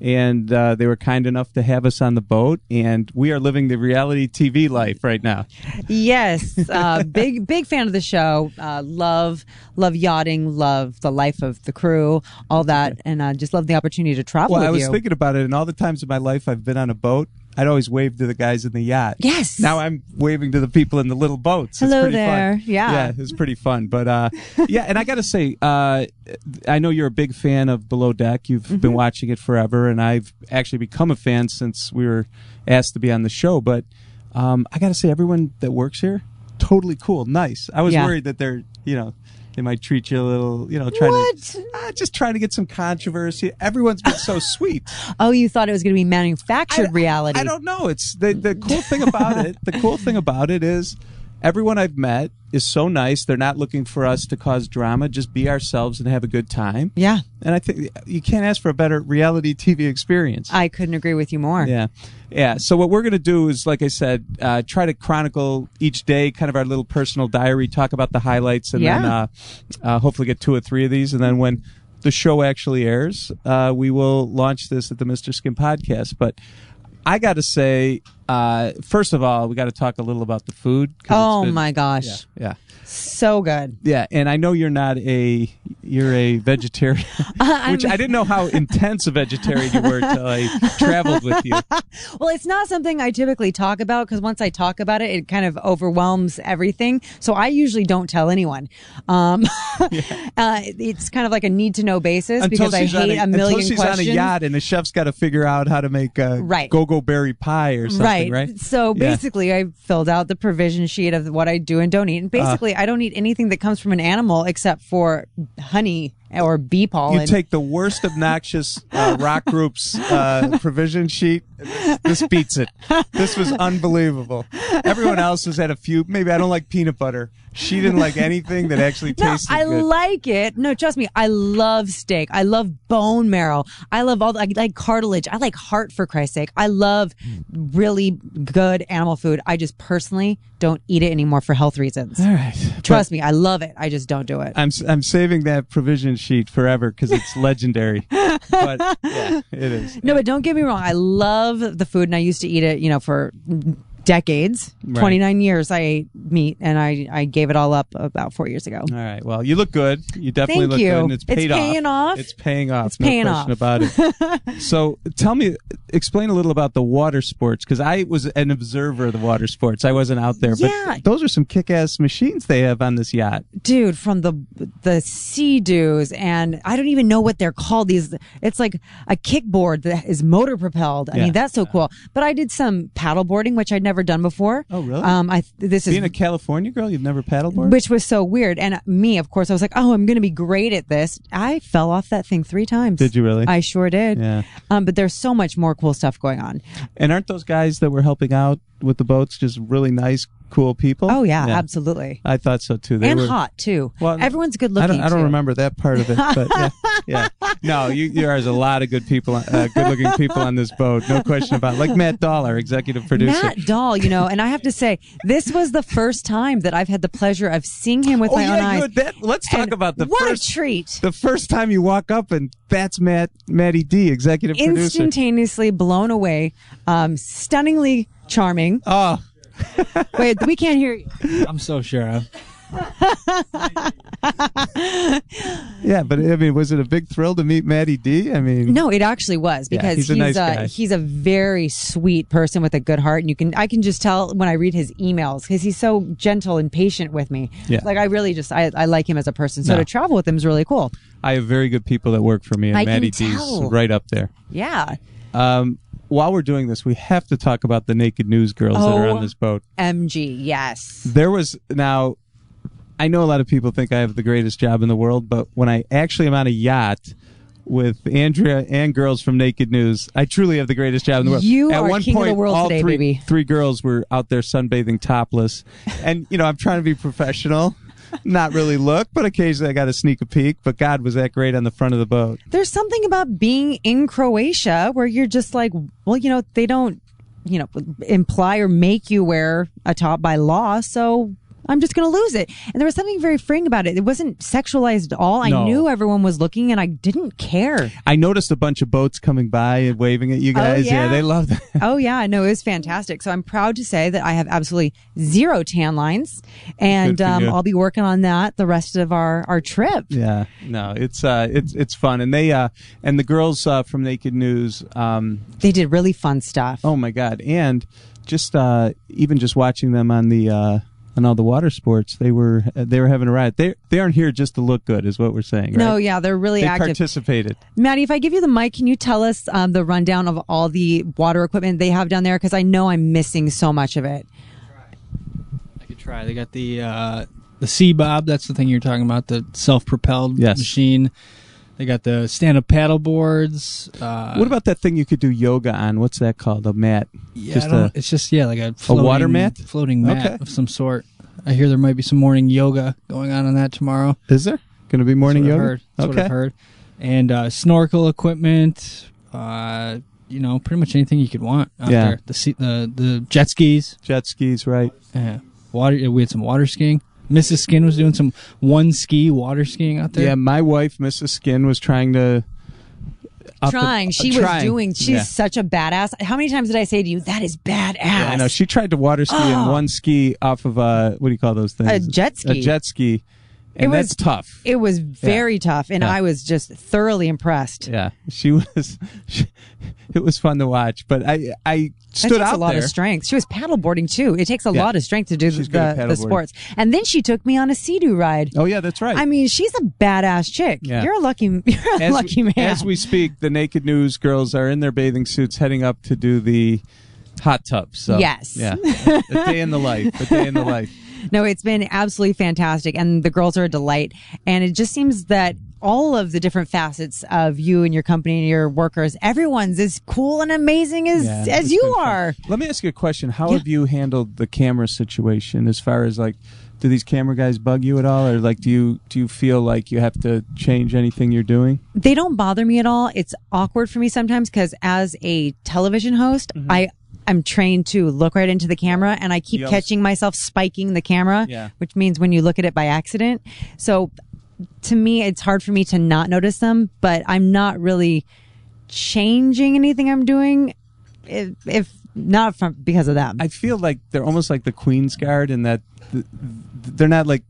and uh, they were kind enough to have us on the boat, and we are living the reality TV life right now. Yes, uh, big big fan of the show. Uh, love love yachting. Love the life of the crew. All that, and uh, just love the opportunity to travel Well, I was you. thinking about it, and all the times in my life I've been on a boat. I'd always wave to the guys in the yacht. Yes. Now I'm waving to the people in the little boats. Hello it's pretty there. Fun. Yeah. Yeah, it's pretty fun. But uh, yeah, and I got to say, uh, I know you're a big fan of Below Deck. You've Mm-hmm. been watching it forever, and I've actually become a fan since we were asked to be on the show. But um, I got to say, everyone that works here, totally cool, nice. I was Yeah. worried that they're, you know. They might treat you a little, you know, trying What? to uh, just trying to get some controversy. Everyone's been so sweet. oh, you thought it was going to be manufactured I- reality? I don't know. It's the the cool thing about it. The cool thing about it is everyone I've met is so nice. They're not looking for us to cause drama. Just be ourselves and have a good time. Yeah, And I think you can't ask for a better reality TV experience. I couldn't agree with you more. yeah, yeah. So what we're gonna do is, like I said, uh, try to chronicle each day, kind of our little personal diary, talk about the highlights, and then uh, uh, hopefully get two or three of these, and then when the show actually airs, uh, we will launch this at the Mr. Skin podcast. But I got to say, uh, first of all, we got to talk a little about the food. Oh been- my gosh, Yeah, yeah, so good. yeah. And I know you're not a you're a vegetarian, which I didn't know how intense a vegetarian you were until I traveled with you. Well, it's not something I typically talk about because once I talk about it, it kind of overwhelms everything. So I usually don't tell anyone. Um, uh, it's kind of like a need to know basis because I she's hate a, million until she's questions. on a yacht and the chef's got to figure out how to make a Right. go-go berry pie or something, right? right? So Yeah. basically, I filled out the provision sheet of what I do and don't eat. And Uh. I don't eat anything that comes from an animal except for honey or bee pollen. You take the worst obnoxious uh, rock group's uh, provision sheet. This, this beats it. This was unbelievable. Everyone else has had a few. Maybe I don't like peanut butter. She didn't like anything that actually no, tasted I good. like it. No, trust me. I love steak. I love bone marrow. I love all. The, I like cartilage. I like heart for Christ's sake. I love really good animal food. I just personally don't eat it anymore for health reasons. All right. Trust me, I love it. I just don't do it. I'm I'm saving that provision sheet forever because it's legendary. but yeah, it is. No, but don't get me wrong. I love the food, and I used to eat it. You know, for decades. Right. Twenty nine years, I ate meat, and I I gave it all up about four years ago. All right. Well, you look good. You definitely Thank look you. good, and it's It's paid paying off. It's paying off. It's no paying question off. about it. so, tell me, explain a little about the water sports because I was an observer of the water sports. I wasn't out there, Yeah. but those are some kick-ass machines they have on this yacht. dude from the the sea doos and i don't even know what they're called these it's like a kickboard that is motor propelled i Yeah. mean that's so cool but i did some paddle boarding which i'd never done before Oh, really? um i this is Being a California girl, you've never paddleboarded? which was so weird and me of course i was like oh i'm gonna be great at this i fell off that thing three times Did you really? i sure did Yeah. um but there's so much more cool stuff going on and aren't those guys that were helping out with the boats just really nice, cool people. Oh yeah, absolutely. I thought so too. They and were, hot too. Well, Everyone's good I looking. don't, I don't remember that part of it, but yeah, yeah. No, you, there's a lot of good people, uh, good-looking people on this boat. No question about. it. Like Matt Dahl, our executive producer. Matt Dahl, you know, and I have to say, this was the first time that I've had the pleasure of seeing him with oh my yeah, own eyes. that. Let's talk And about the what first a treat! the first time you walk up and that's Matt Matty D, executive producer. Instantaneously blown away, um, stunningly charming. Oh, Wait, we can't hear you. I'm so sure. yeah, but I mean, was it a big thrill to meet Maddie D? I mean, No, it actually was Yeah, because he's a nice guy. he's a very sweet person with a good heart, and you can I can just tell when I read his emails because he's so gentle and patient with me. Yeah. like I really just I, I like him as a person. So No. to travel with him is really cool. I have very good people that work for me, and I can Matty D's right up there. Yeah, Um, while we're doing this, we have to talk about the naked news girls that are Oh. on this boat. MG, yes. There was now. I know a lot of people think I have the greatest job in the world, but when I actually am on a yacht with Andrea and girls from Naked News, I truly have the greatest job in the world. You At are one king of the world all today, three, baby. Three girls were out there sunbathing topless, and you know I'm trying to be professional, not really look, but occasionally I got to sneak a peek. But God, was that great on the front of the boat? There's something about being in Croatia where you're just like, well, you know, they don't, you know, imply or make you wear a top by law, so I'm just going to lose it. And there was something very freeing about it. It wasn't sexualized at all. I knew everyone was looking and I didn't care. I noticed a bunch of boats coming by and waving at you guys. yeah? they love that. oh yeah, no, it was fantastic. So I'm proud to say that I have absolutely zero tan lines and um. I'll be working on that the rest of our, our trip. Yeah, no, it's uh, it's it's fun, and they uh, and the girls uh, from Naked News, um, They did really fun stuff. oh my god, and just uh, even just watching them on the uh, on all the water sports, they were they were having a riot. They they aren't here just to look good, is what we're saying. No, right? yeah, they're really active. they active. participated. Maddie, if I give you the mic, can you tell us um, the rundown of all the water equipment they have down there? Because I know I'm missing so much of it. I could try. They got the uh, the Seabob. That's the thing you're talking about. The self propelled Yes. machine. They got the stand up paddle boards. Uh, what about that thing you could do yoga on? What's that called? A mat? Yeah, just a- it's just yeah, like a floating, water mat? floating mat Okay. of some sort. I hear there might be some morning yoga going on on that tomorrow. Is there going to be morning That's yoga? I've heard. That's okay. what I've heard. And uh, snorkel equipment. Uh, you know, pretty much anything you could want out Yeah. there. The the the jet skis. Jet skis, right? Yeah. Water. We had some water skiing. Mrs. Skin was doing some one ski water skiing out there. Yeah, my wife, Mrs. Skin, was trying to. up the- trying. She uh, was trying. doing. She's Yeah. such a badass. How many times did I say to you, that is badass? Yeah, I know. She tried to water ski in one ski off of a what do you call those things? A jet ski. A jet ski, and It was- that's tough. it was very tough, and Yeah. I was just thoroughly impressed. yeah, she was. She, it was fun to watch, but I I It stood takes out a lot there. of strength. She was paddleboarding too. It takes a Yeah. lot of strength to do She's the, the, sports. And then she took me on a sea-doo ride. Oh yeah, that's right. I mean, she's a badass chick. Yeah. You're a lucky, you're a as, lucky man. as we speak, the Naked News girls are in their bathing suits, heading up to do the hot tub. So Yes. yeah, a day in the life. A day in the life. No, it's been absolutely fantastic, and the girls are a delight. And it just seems that all of the different facets of you and your company and your workers, everyone's as cool and amazing as Yeah, as you been fun. are. Let me ask you a question. How Yeah. have you handled the camera situation as far as like do these camera guys bug you at all or like do you do you feel like you have to change anything you're doing? They don't bother me at all. It's awkward for me sometimes because as a television host, Mm-hmm. I I'm trained to look right into the camera, and I keep catching myself spiking the camera, Yeah. which means when you look at it by accident. So to me, it's hard for me to not notice them, but I'm not really changing anything I'm doing if, if not from because of them. I feel like they're almost like the Queen's Guard in that they're not like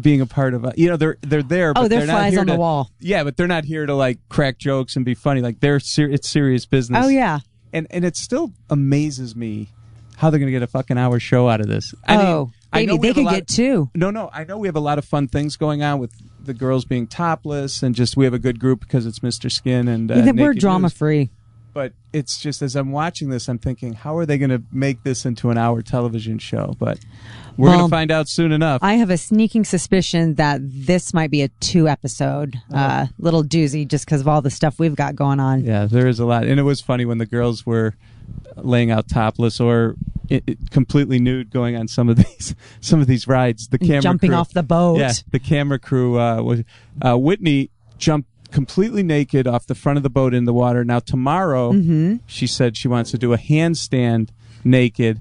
being a part of a, you know they're they're there oh, but Oh, they're they're not flies here on the wall. Yeah, but they're not here to like crack jokes and be funny. Like they're ser- it's serious business. oh yeah. And and it still amazes me how they're going to get a fucking hour show out of this. I mean, oh, I know baby, they could get of- two. No, no, I know we have a lot of fun things going on with the girls being topless, and just we have a good group because it's Mr. Skin and uh, We're drama News. free. But it's just as I'm watching this, I'm thinking, how are they going to make this into an hour television show? But we're Well, going to find out soon enough. I have a sneaking suspicion that this might be a two episode uh, little doozy just because of all the stuff we've got going on. yeah, there is a lot, and it was funny when the girls were laying out topless, or i i completely nude going on some of these some of these rides. The camera Jumping crew- off the boat. Yeah, the camera crew uh, was uh, Whitney jumped completely naked off the front of the boat in the water. Now tomorrow, Mm-hmm. she said she wants to do a handstand naked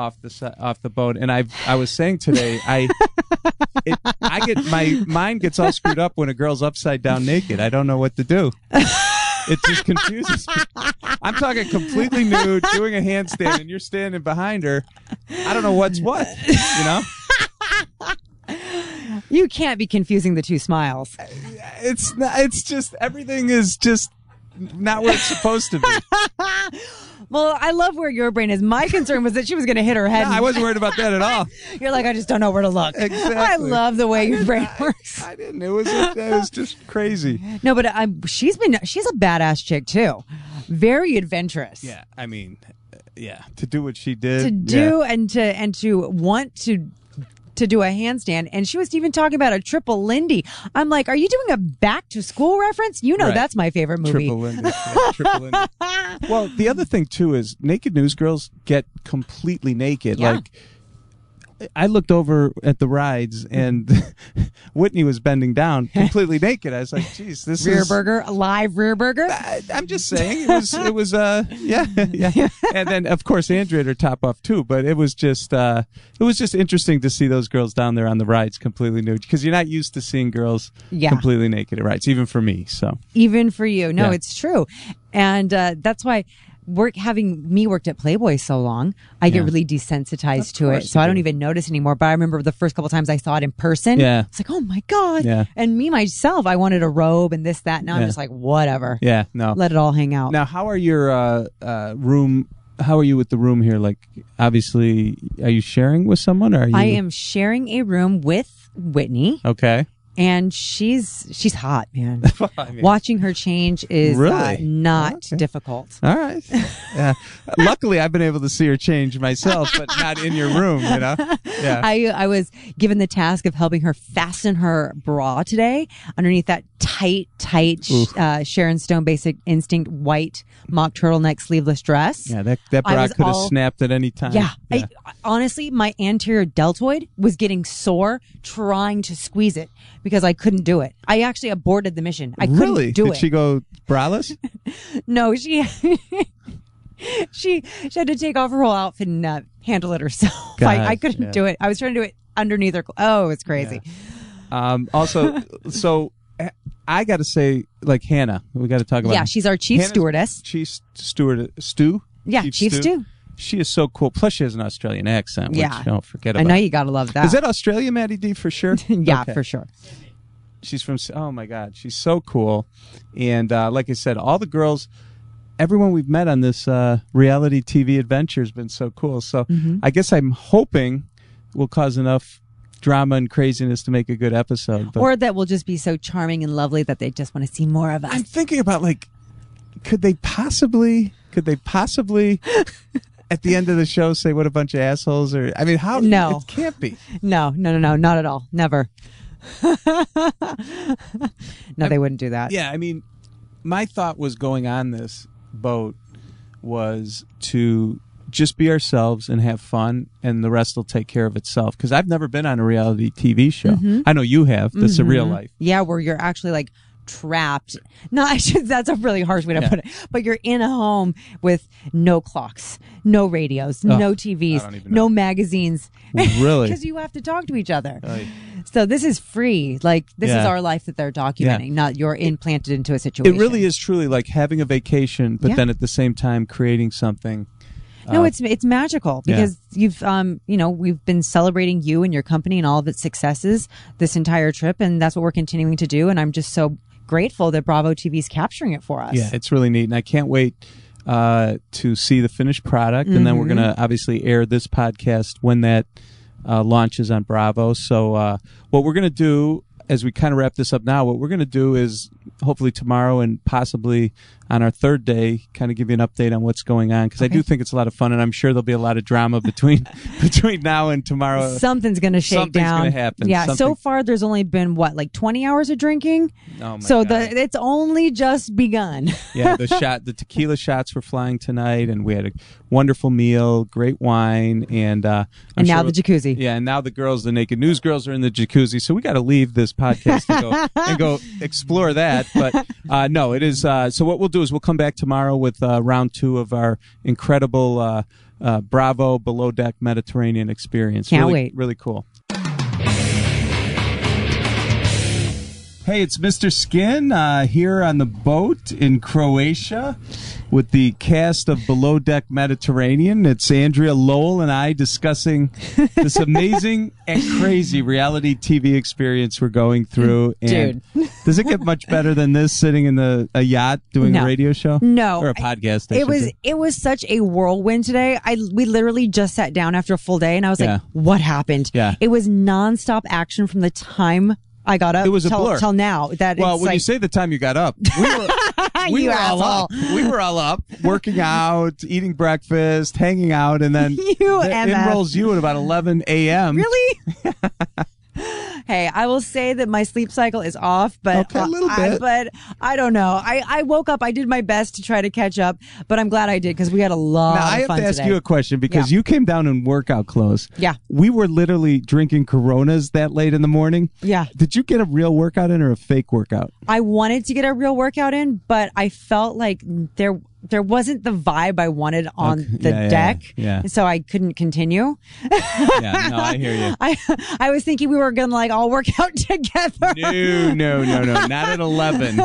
off the off the boat. And I I was saying today I. It, I get my mind gets all screwed up when a girl's upside down naked. I don't know what to do. It just confuses me. I'm talking completely nude, doing a handstand, and you're standing behind her. I don't know what's what. You know, You can't be confusing the two smiles. it's not, it's just everything is just not where it's supposed to be. Well, I love where your brain is. My concern was that she was going to hit her head. No, I wasn't worried about that at all. You're like, I just don't know where to look. Exactly. I love the way your brain works. I didn't. It was it was just crazy. No, but I, she's been she's a badass chick too. Very adventurous. Yeah, I mean, yeah, to do what she did, To do and to and to want to to do a handstand and she was even talking about a triple Lindy. I'm like, are you doing a back to school reference? You know Right. that's my favorite movie. Triple Lindy. Yeah, triple Lindy. Well, the other thing too is naked news girls get completely naked. Yeah. Like I looked over at the rides and Whitney was bending down completely naked. I was like, "Geez, this Rear is." burger, a live rear burger. I, I'm just saying it was it was uh yeah yeah and then of course Andrea her top off too but it was just uh it was just interesting to see those girls down there on the rides completely nude because you're not used to seeing girls Yeah. completely naked at rides even for me so even for you. No, Yeah. it's true, and uh, that's why work having me worked at Playboy so long, I get really desensitized Of to it, so I don't even notice anymore. But I remember the first couple times I saw it in person. Yeah. it's like, oh my god. Yeah. And me myself, I wanted a robe and this that. Now I'm just like, whatever. yeah no Let it all hang out. now how are your uh uh room how are you with the room here like obviously are you sharing with someone or are you I am sharing a room with Whitney, okay and she's she's hot, man. I mean- Watching her change is uh, Really? not Okay. difficult. all right yeah luckily I've been able to see her change myself but not in your room you know yeah I I was given the task of helping her fasten her bra today underneath that tight, tight uh, Sharon Stone Basic Instinct white mock turtleneck sleeveless dress. Yeah, that that bra could have snapped at any time. Yeah, I, honestly, my anterior deltoid was getting sore trying to squeeze it because I couldn't do it. I actually aborted the mission. I couldn't really? do Did it. she go braless? No, she she she had to take off her whole outfit and uh, handle it herself. I, I couldn't yeah. do it. I was trying to do it underneath her. cl- Oh, it's crazy. um, also, so eh, I got to say, like Hannah, we got to talk about. Yeah, she's our chief Hannah's stewardess. Chief steward, Stu. Yeah, Chief Stu. She is so cool. Plus, she has an Australian accent. Yeah. which don't forget about. I know you gotta love that. Is that Australia, Maddie D, for sure? yeah, Okay. for sure. She's from. Oh my God, she's so cool. And uh, like I said, all the girls, everyone we've met on this uh, reality TV adventure has been so cool. So Mm-hmm. I guess I'm hoping we'll cause enough drama and craziness to make a good episode. But Or that we'll just be so charming and lovely that they just want to see more of us. I'm thinking about like, could they possibly? Could they possibly? At the end of the show, say what a bunch of assholes, or I mean, how? No. it can't be. no, no, no, no, not at all. Never. no, they wouldn't do that. Yeah, I mean, my thought was going on this boat was to just be ourselves and have fun, and the rest will take care of itself. Because I've never been on a reality TV show. Mm-hmm. I know you have. This is real mm-hmm. life. Yeah, where you're actually like trapped. No, I should, that's a really harsh way to Yeah. put it. But you're in a home with no clocks, no radios, no TVs, no magazines. Really? Because you have to talk to each other. Oy. So this is free. Like this is our life that they're documenting, Yeah. not you're implanted into a situation. It really is truly like having a vacation, but Yeah. then at the same time creating something. No, Uh, it's it's magical yeah. because you've um you know we've been celebrating you and your company and all of its successes this entire trip, and that's what we're continuing to do. And I'm just so grateful that Bravo TV is capturing it for us. Yeah, it's really neat, and I can't wait uh, to see the finished product. And then we're going to obviously air this podcast when that uh, launches on Bravo. So, uh, what we're going to do as we kind of wrap this up now, what we're going to do is hopefully tomorrow and possibly on our third day, kind of give you an update on what's going on because I do think it's a lot of fun, and I'm sure there'll be a lot of drama between between now and tomorrow. Something's gonna shake Something's down. gonna happen. Yeah. So far, there's only been what, like 20 hours of drinking. Oh my so God. the it's only just begun. yeah, the shot, the tequila shots were flying tonight, and we had a wonderful meal, great wine, and uh, and now sure- the jacuzzi. Yeah, and now the girls, the naked news girls, are in the jacuzzi. So we got to leave this podcast and go and go explore that. But uh, no, it is. Uh, so what we'll do is we'll come back tomorrow with uh, round two of our incredible uh, uh, Bravo Below Deck Mediterranean experience. Can't really, wait. Really cool. Hey, it's Mr. Skin uh, here on the boat in Croatia with the cast of Below Deck Mediterranean. It's Andrea Lowell and I discussing this amazing and crazy reality TV experience we're going through. And does it get much better than this sitting in the, a yacht doing No. a radio show? No, Or a podcast. I It was it was such a whirlwind today. I we literally just sat down after a full day and I was Yeah. like, "What happened?" Yeah. It was nonstop action from the time I got up It was a till, blur. till now. That Well, when you say the time you got up, we were, we were all up. We were all up, working out, eating breakfast, hanging out, and then You MF. rolls you at about 11 a.m. Really? hey, I will say that my sleep cycle is off, but Okay, a little I, bit. but I don't know. I, I woke up. I did my best to try to catch up, but I'm glad I did because we had a lot Now, I have to ask today. you a question because Yeah. you came down in workout clothes. Yeah. We were literally drinking Coronas that late in the morning. Yeah. Did you get a real workout in or a fake workout? I wanted to get a real workout in, but I felt like there there wasn't the vibe I wanted on Okay. the Yeah, yeah, deck, yeah. so I couldn't continue. Yeah, no, I hear you. I I was thinking we were gonna like all work out together. No, no, no, no. Not at 11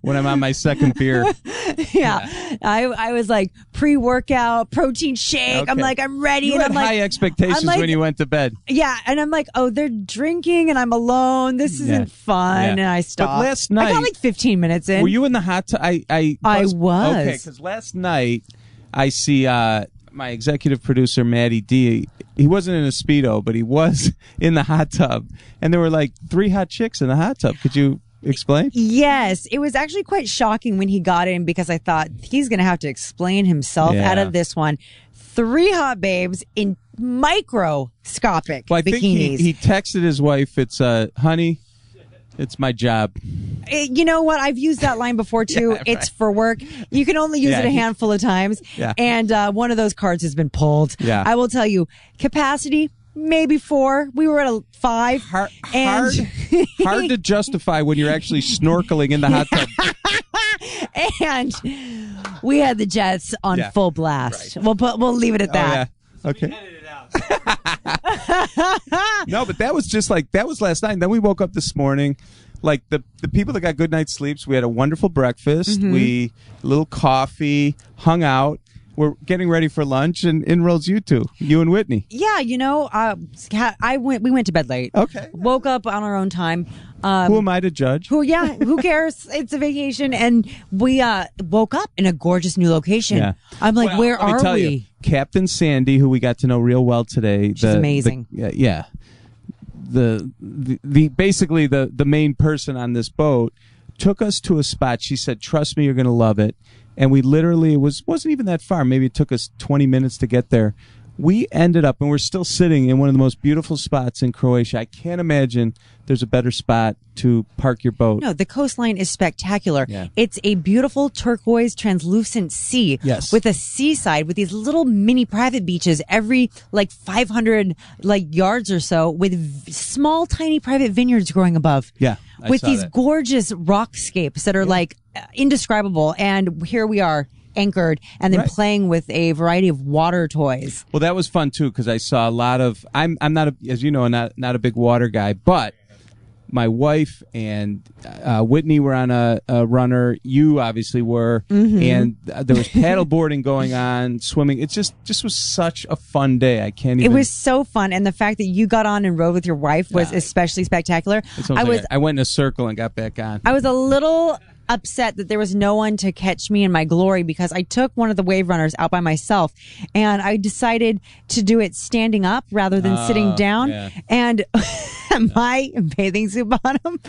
when I'm on my second beer. yeah. I I was like pre workout protein shake. I'm like I'm ready, You and had I'm like high expectations I'm like- when you went to bed. yeah, and I'm like oh they're drinking and I'm alone. This isn't Yeah. fun, Yeah. and I But stopped. last night I got like 15 minutes in. Were you in the hot tub? I, I, I was. Okay, because last night I see uh, my executive producer, Maddie D. He wasn't in a Speedo, but he was in the hot tub. And there were like three hot chicks in the hot tub. Could you explain? Yes, it was actually quite shocking when he got in because I thought he's going to have to explain himself Yeah. out of this one. Three hot babes in microscopic Well, I bikinis. think he, he texted his wife, it's, uh, honey, it's my job. Eh, you know what? I've used that line before too. Yeah, It's for work. You can only use Yeah, it a handful of times. Yeah. And uh, one of those cards has been pulled. Yeah. I will tell you, capacity maybe four. We were at a five. Hard, and hard, hard to justify when you're actually snorkeling in the hot tub. and we had the Jets on Yeah. full blast. We'll put. We'll leave it at that. Oh, yeah. Okay. no, but that was just like that was last night. And then we woke up this morning. Like the the people that got good night's sleeps, we had a wonderful breakfast. Mm-hmm. We a little coffee, hung out. We're getting ready for lunch, and in rolls you two, you and Whitney. Yeah, you know, uh, I went. We went to bed late. Okay. Woke up on our own time. Um, Who am I to judge? who? Yeah. Who cares? it's a vacation, and we uh, woke up in a gorgeous new location. Yeah. I'm like, Well, where are we? You, Captain Sandy, who we got to know real well today. She's amazing. The, yeah, the, the the basically the the main person on this boat took us to a spot. She said, "Trust me, you're going to love it." And we literally it was wasn't even that far. Maybe it took us 20 minutes to get there. We ended up, and we're still sitting in one of the most beautiful spots in Croatia. I can't imagine there's a better spot to park your boat. No, the coastline is spectacular. Yeah. It's a beautiful turquoise translucent sea Yes. with a seaside with these little mini private beaches every like 500 like yards or so with v- small tiny private vineyards growing above. Yeah, I with these that. gorgeous rockscapes that are like uh, indescribable and here we are anchored and then Right. playing with a variety of water toys. Well, that was fun too because I saw a lot of. I'm I'm not a, as you know not not a big water guy, but my wife and uh, Whitney were on a, a runner. You obviously were, Mm-hmm. and uh, there was paddle boarding going on, swimming. It just just was such a fun day. I can't Even... It was so fun and the fact that you got on and rode with your wife was Yeah. especially spectacular. I like was I, I went in a circle and got back on. I was a little upset that there was no one to catch me in my glory because I took one of the wave runners out by myself and I decided to do it standing up rather than sitting ah, down. yeah. And my bathing suit bottom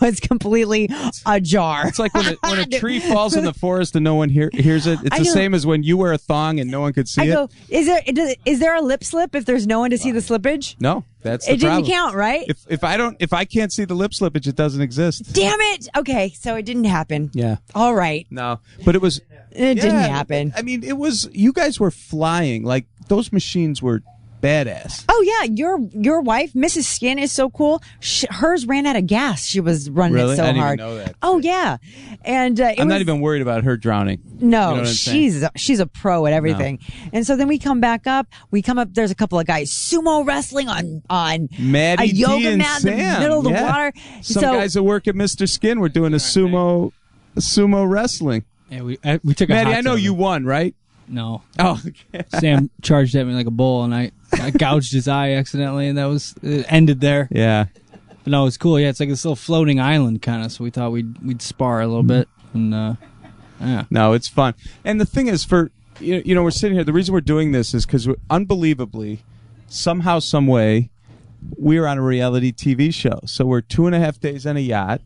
was completely ajar. It's like when a, when a tree falls in the forest and no one hear, hears it. It's I the know. same as when you wear a thong and no one could see I it. go, is there is there a lip slip if there's no one to see the slippage? no, that's It didn't problem. count, right? If if I don't if I can't see the lip slippage, it doesn't exist. Damn it. Okay, so it didn't happen. Yeah. All right. No, but it was. It didn't yeah, happen. I mean, it was. You guys were flying like those machines were badass. Oh yeah, your your wife, Mrs. Skin, is so cool. Sh hers ran out of gas. She was running Really? it so I didn't even hard. know that. Oh yeah, and uh, it I'm was, not even worried about her drowning. No, You know what I'm she's she's a pro at everything. And so then we come back up. We come up. There's a couple of guys sumo wrestling on on Maddie a yoga D and mat in the middle of the yeah. water. Some so guys that work at Mr. Skin were doing a sumo, a sumo wrestling. Yeah, we I, we took a Maddie, hot I know tub. you won, right? No, Oh, okay. Sam charged at me like a bull, and I, I gouged his eye accidentally, and that was it ended there. yeah. But no, it's cool. Yeah, it's like this little floating island kind of. So we thought we'd we'd spar a little bit, and uh, yeah, No, it's fun. And the thing is, for you you know, we're sitting here. The reason we're doing this is because unbelievably, somehow, some way, we're on a reality TV show. So we're two and a half days on a yacht,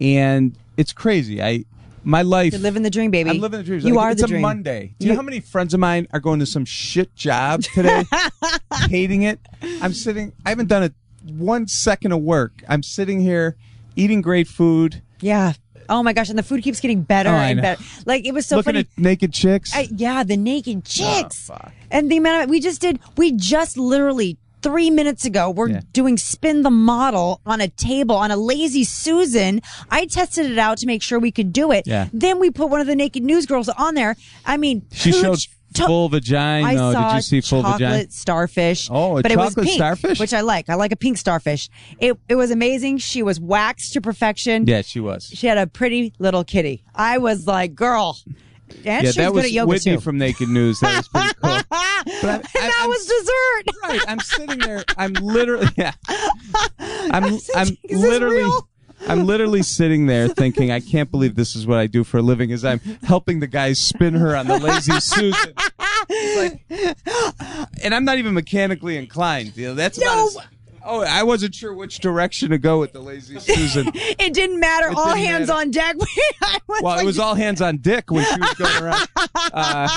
and it's crazy. I my life. you're living the dream, baby. I'm living the dream. You Like, are it's the a dream. Monday. Do you, You- know how many friends of mine are going to some shit job today, hating it? I'm sitting. I haven't done a one second of work. I'm sitting here eating great food, Yeah. Oh my gosh, and the food keeps getting better Oh, and better. Like it was so looking funny. at naked chicks. I, yeah, the naked oh, chicks. Oh, fuck. and the amount of, we just did, we just literally three minutes ago, we're Yeah. doing spin the model on a table on a lazy Susan. I tested it out to make sure we could do it. Yeah. Then we put one of the naked news girls on there. I mean, She showed to- full vagina. I saw did you see full chocolate vagina? starfish. Oh, a but it was pink, starfish? which I like. I like a pink starfish. It it was amazing. She was waxed to perfection. Yeah, she was. She had a pretty little kitty. I was like, girl. And yeah, was that was Whitney too. from Naked News. That was pretty cool. and I- that I'm was dessert. right, I'm sitting there. I'm literally. Yeah, I'm. I'm literally. I'm literally sitting there thinking, I can't believe this is what I do for a living. Is I'm helping the guys spin her on the lazy Susan. Like- and I'm not even mechanically inclined. You know, that's about No. as- Oh, I wasn't sure which direction to go with the lazy Susan. It didn't matter. It all didn't hands matter. on deck. Well, like, it was all hands on dick when she was going around. Uh,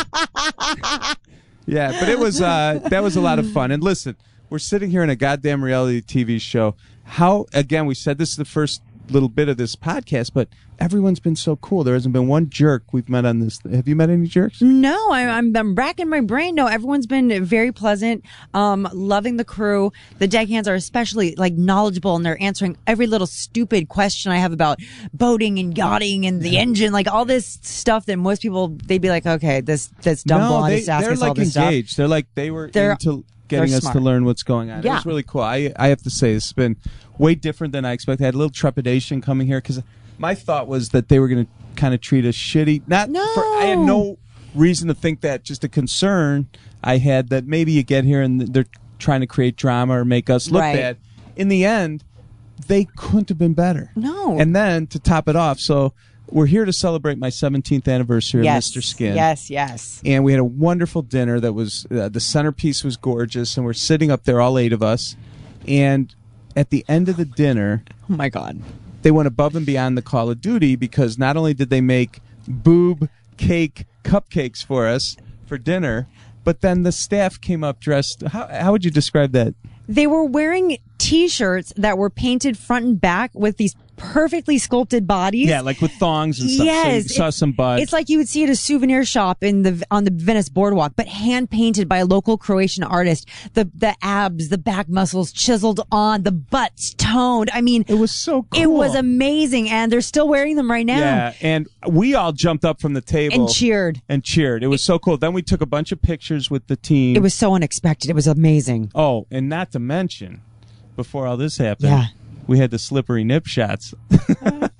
yeah, but it was uh, that was a lot of fun. And listen, we're sitting here in a goddamn reality TV show. How again? We said this is the first little bit of this podcast, but everyone's been so cool. There hasn't been one jerk we've met on this. Have you met any jerks? No, I, I'm I'm racking my brain. No, everyone's been very pleasant. Um, loving the crew. The deckhands are especially like knowledgeable, and they're answering every little stupid question I have about boating and yachting and the engine, like all this stuff that most people they'd be like, okay, this this dumb no, blonde they, is asking they're us all like this engaged. They're like they were They're- into getting us to learn what's going on. It Yeah. was really cool. I I have to say it's been way different than I expected. I had a little trepidation coming here because my thought was that they were going to kind of treat us shitty. Not No. for, I had no reason to think that. Just a concern I had that maybe you get here and they're trying to create drama or make us look Right. bad. In the end, they couldn't have been better. No. And then to top it off, so we're here to celebrate my 17th anniversary Yes, of Mr. Skin Yes, yes. and we had a wonderful dinner that was uh, the centerpiece was gorgeous and we're sitting up there all eight of us and at the end of the dinner Oh my god. they went above and beyond the call of duty because not only did they make boob cake cupcakes for us for dinner but then the staff came up dressed how, how would you describe that They were wearing T-shirts that were painted front and back with these perfectly sculpted bodies. yeah like with thongs and stuff Yes, so you saw some butt It's like you would see at a souvenir shop in the on the Venice boardwalk, but hand painted by a local Croatian artist. The the abs, the back muscles chiseled on, the butts toned. I mean, it was so cool it was amazing, and they're still wearing them right now. yeah and we all jumped up from the table And cheered. and cheered it was so cool then we took a bunch of pictures with the team It was so unexpected. It was amazing. Oh, and not to mention, before all this happened, Yeah. We had the slippery nip shots.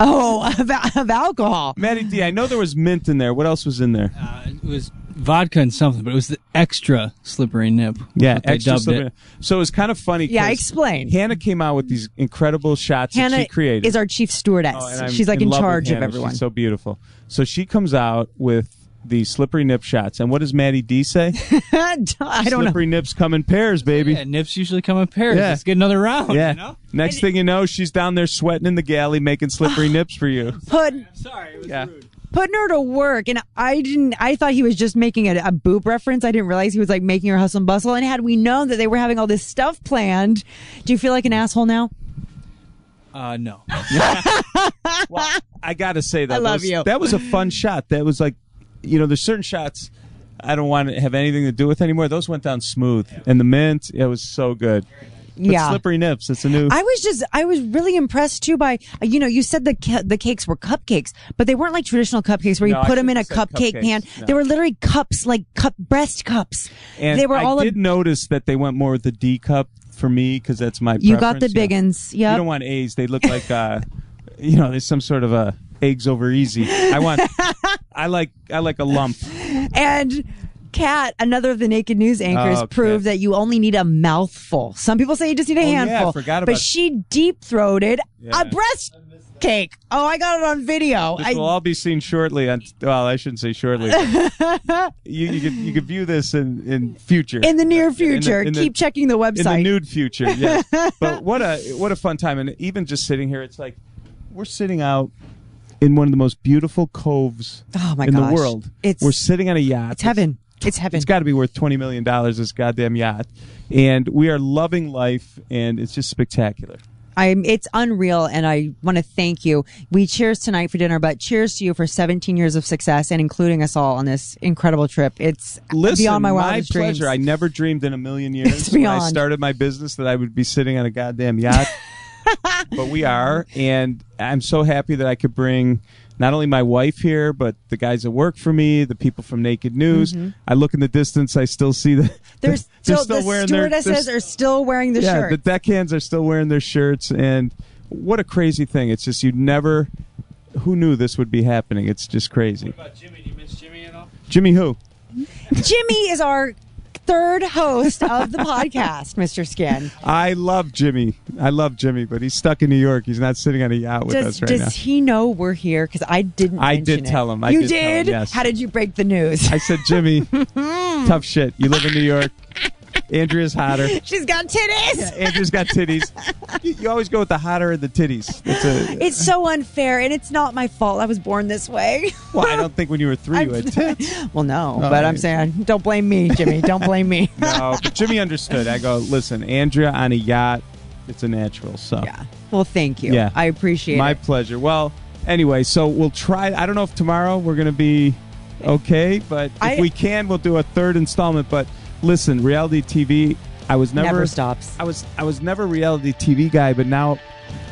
Oh, of, of alcohol. Maddie D, I know there was mint in there. What else was in there? uh, it was vodka and something, but it was the extra slippery nip. Yeah, they extra dubbed slippery. it. So it was kind of funny. Yeah, 'cause explain. Hannah came out with these incredible shots that Hannah she created. is our chief stewardess. Oh, She's like in love with charge of everyone. She's so beautiful. So she comes out with the slippery nip shots. And what does Maddie D say? I don't know. slippery nips come in pairs, baby. Yeah, nips usually come in pairs. Yeah. Let's get another round. Yeah. You know? Next thing you know, she's down there sweating in the galley making slippery nips for you. Put Sorry, it was Yeah. rude. putting her to work, and I didn't. I thought he was just making a, a boob reference. I didn't realize he was like making her hustle and bustle. And had we known that they were having all this stuff planned, do you feel like an asshole now? Uh, no. I gotta say that. I love those- you. That was a fun shot. That was like, you know, there's certain shots I don't want to have anything to do with anymore. Those went down smooth, and the mint, it was so good. But Yeah. slippery nips. It's a new. I was just, I was really impressed too by, you know, you said the the cakes were cupcakes, but they weren't like traditional cupcakes where you No, I put them in a shouldn't have said cupcake cupcakes. pan. No. They were literally cups, like cup breast cups. and they were I all. I did notice that they went more with the D cup for me because that's my. you got the preference, yeah. You don't want A's. They look like, uh, you know, there's some sort of a eggs over easy. I want. I like. I like a lump. And Kat, another of the Naked News anchors, Oh, Kat. proved that you only need a mouthful. Some people say you just need a Oh, yeah, I handful. forgot but about- she deep throated Yeah. a breast cake. Oh, I got it on video. This I, will all be seen shortly. On, well, I shouldn't say shortly. you you could you could view this in in future in the near In the- future, in the- keep checking the website. in the nude future. Yes, but what a what a fun time, and even just sitting here, it's like we're sitting out in one of the most beautiful coves Oh, in gosh. the world. It's- we're sitting on a yacht. it's heaven. It's heaven. It's got to be worth twenty million dollars. This goddamn yacht, and we are loving life, and it's just spectacular. I'm, it's unreal, and I want to thank you. We cheers tonight for dinner, but cheers to you for 17 years of success and including us all on this incredible trip. It's Listen, beyond my wildest my pleasure. dreams. I never dreamed in a million years when I started my business that I would be sitting on a goddamn yacht. but we are, and I'm so happy that I could bring not only my wife here, but the guys that work for me, the people from Naked News. Mm-hmm. I look in the distance, I still see the. They're they're still, the wearing their- stewardesses they're- are still wearing the shirts. yeah, shirt. the deckhands are still wearing their shirts, and what a crazy thing! It's just you never. Who knew this would be happening? It's just crazy. about Jimmy? Do you miss Jimmy at all? Jimmy, who? Jimmy is our third host of the podcast, Mr. Skin. I love Jimmy. I love Jimmy, but he's stuck in New York. He's not sitting on a yacht with Does, us right does now. Does he know we're here? Because I didn't. I did tell him. I you did tell him, did. yes. How did you break the news? I said, Jimmy, tough shit. You live in New York. Andrea's hotter. She's got titties. Andrea's got titties. You, you always go with the hotter and the titties. It's a, It's so unfair, and it's not my fault. I was born this way. well, I don't think when you were three you had tits. well, no, Oh, but I'm right. saying, don't blame me, Jimmy. Don't blame me. No, but Jimmy understood. I go, listen, Andrea on a yacht, it's a natural. So yeah. Well, thank you. Yeah. I appreciate my it. My pleasure. Well, anyway, so we'll try. I don't know if tomorrow we're going to be okay, but if I- we can, we'll do a third installment. But listen, reality TV. I was never, Never stops. I was I was never a reality TV guy, but now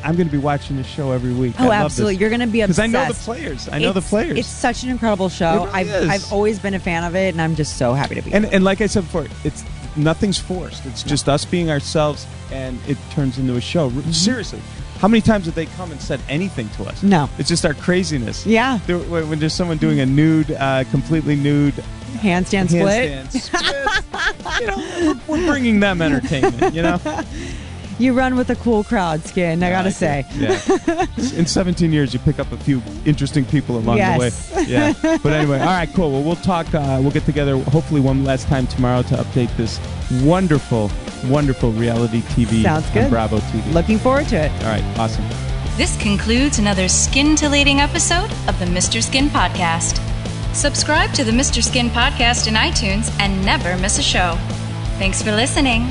I'm going to be watching the show every week. Oh, absolutely. You're going to be obsessed. because. I know the players. I know the players. It's such an incredible show. It really I've is. I've always been a fan of it, and I'm just so happy to be. and here. and like I said before, it's nothing's forced. It's just us being ourselves, and it turns into a show. Mm-hmm. Seriously, how many times have they come and said anything to us? No. it's just our craziness. Yeah. There- when there's someone doing a nude, uh, completely nude handstand split. handstand split, you know, we're, we're bringing them entertainment. You know, You run with a cool crowd, Skin. I gotta say. yeah. In 17 years, you pick up a few interesting people along Yes. the way. Yeah. But anyway, all right, cool. Well, we'll talk. Uh, we'll get together hopefully one last time tomorrow to update this wonderful, wonderful reality TV Sounds on good. Bravo TV. Looking forward to it. all right, awesome. This concludes another scintillating episode of the Mr. Skin Podcast. Subscribe to the Mr. Skin Podcast in iTunes and never miss a show. Thanks for listening.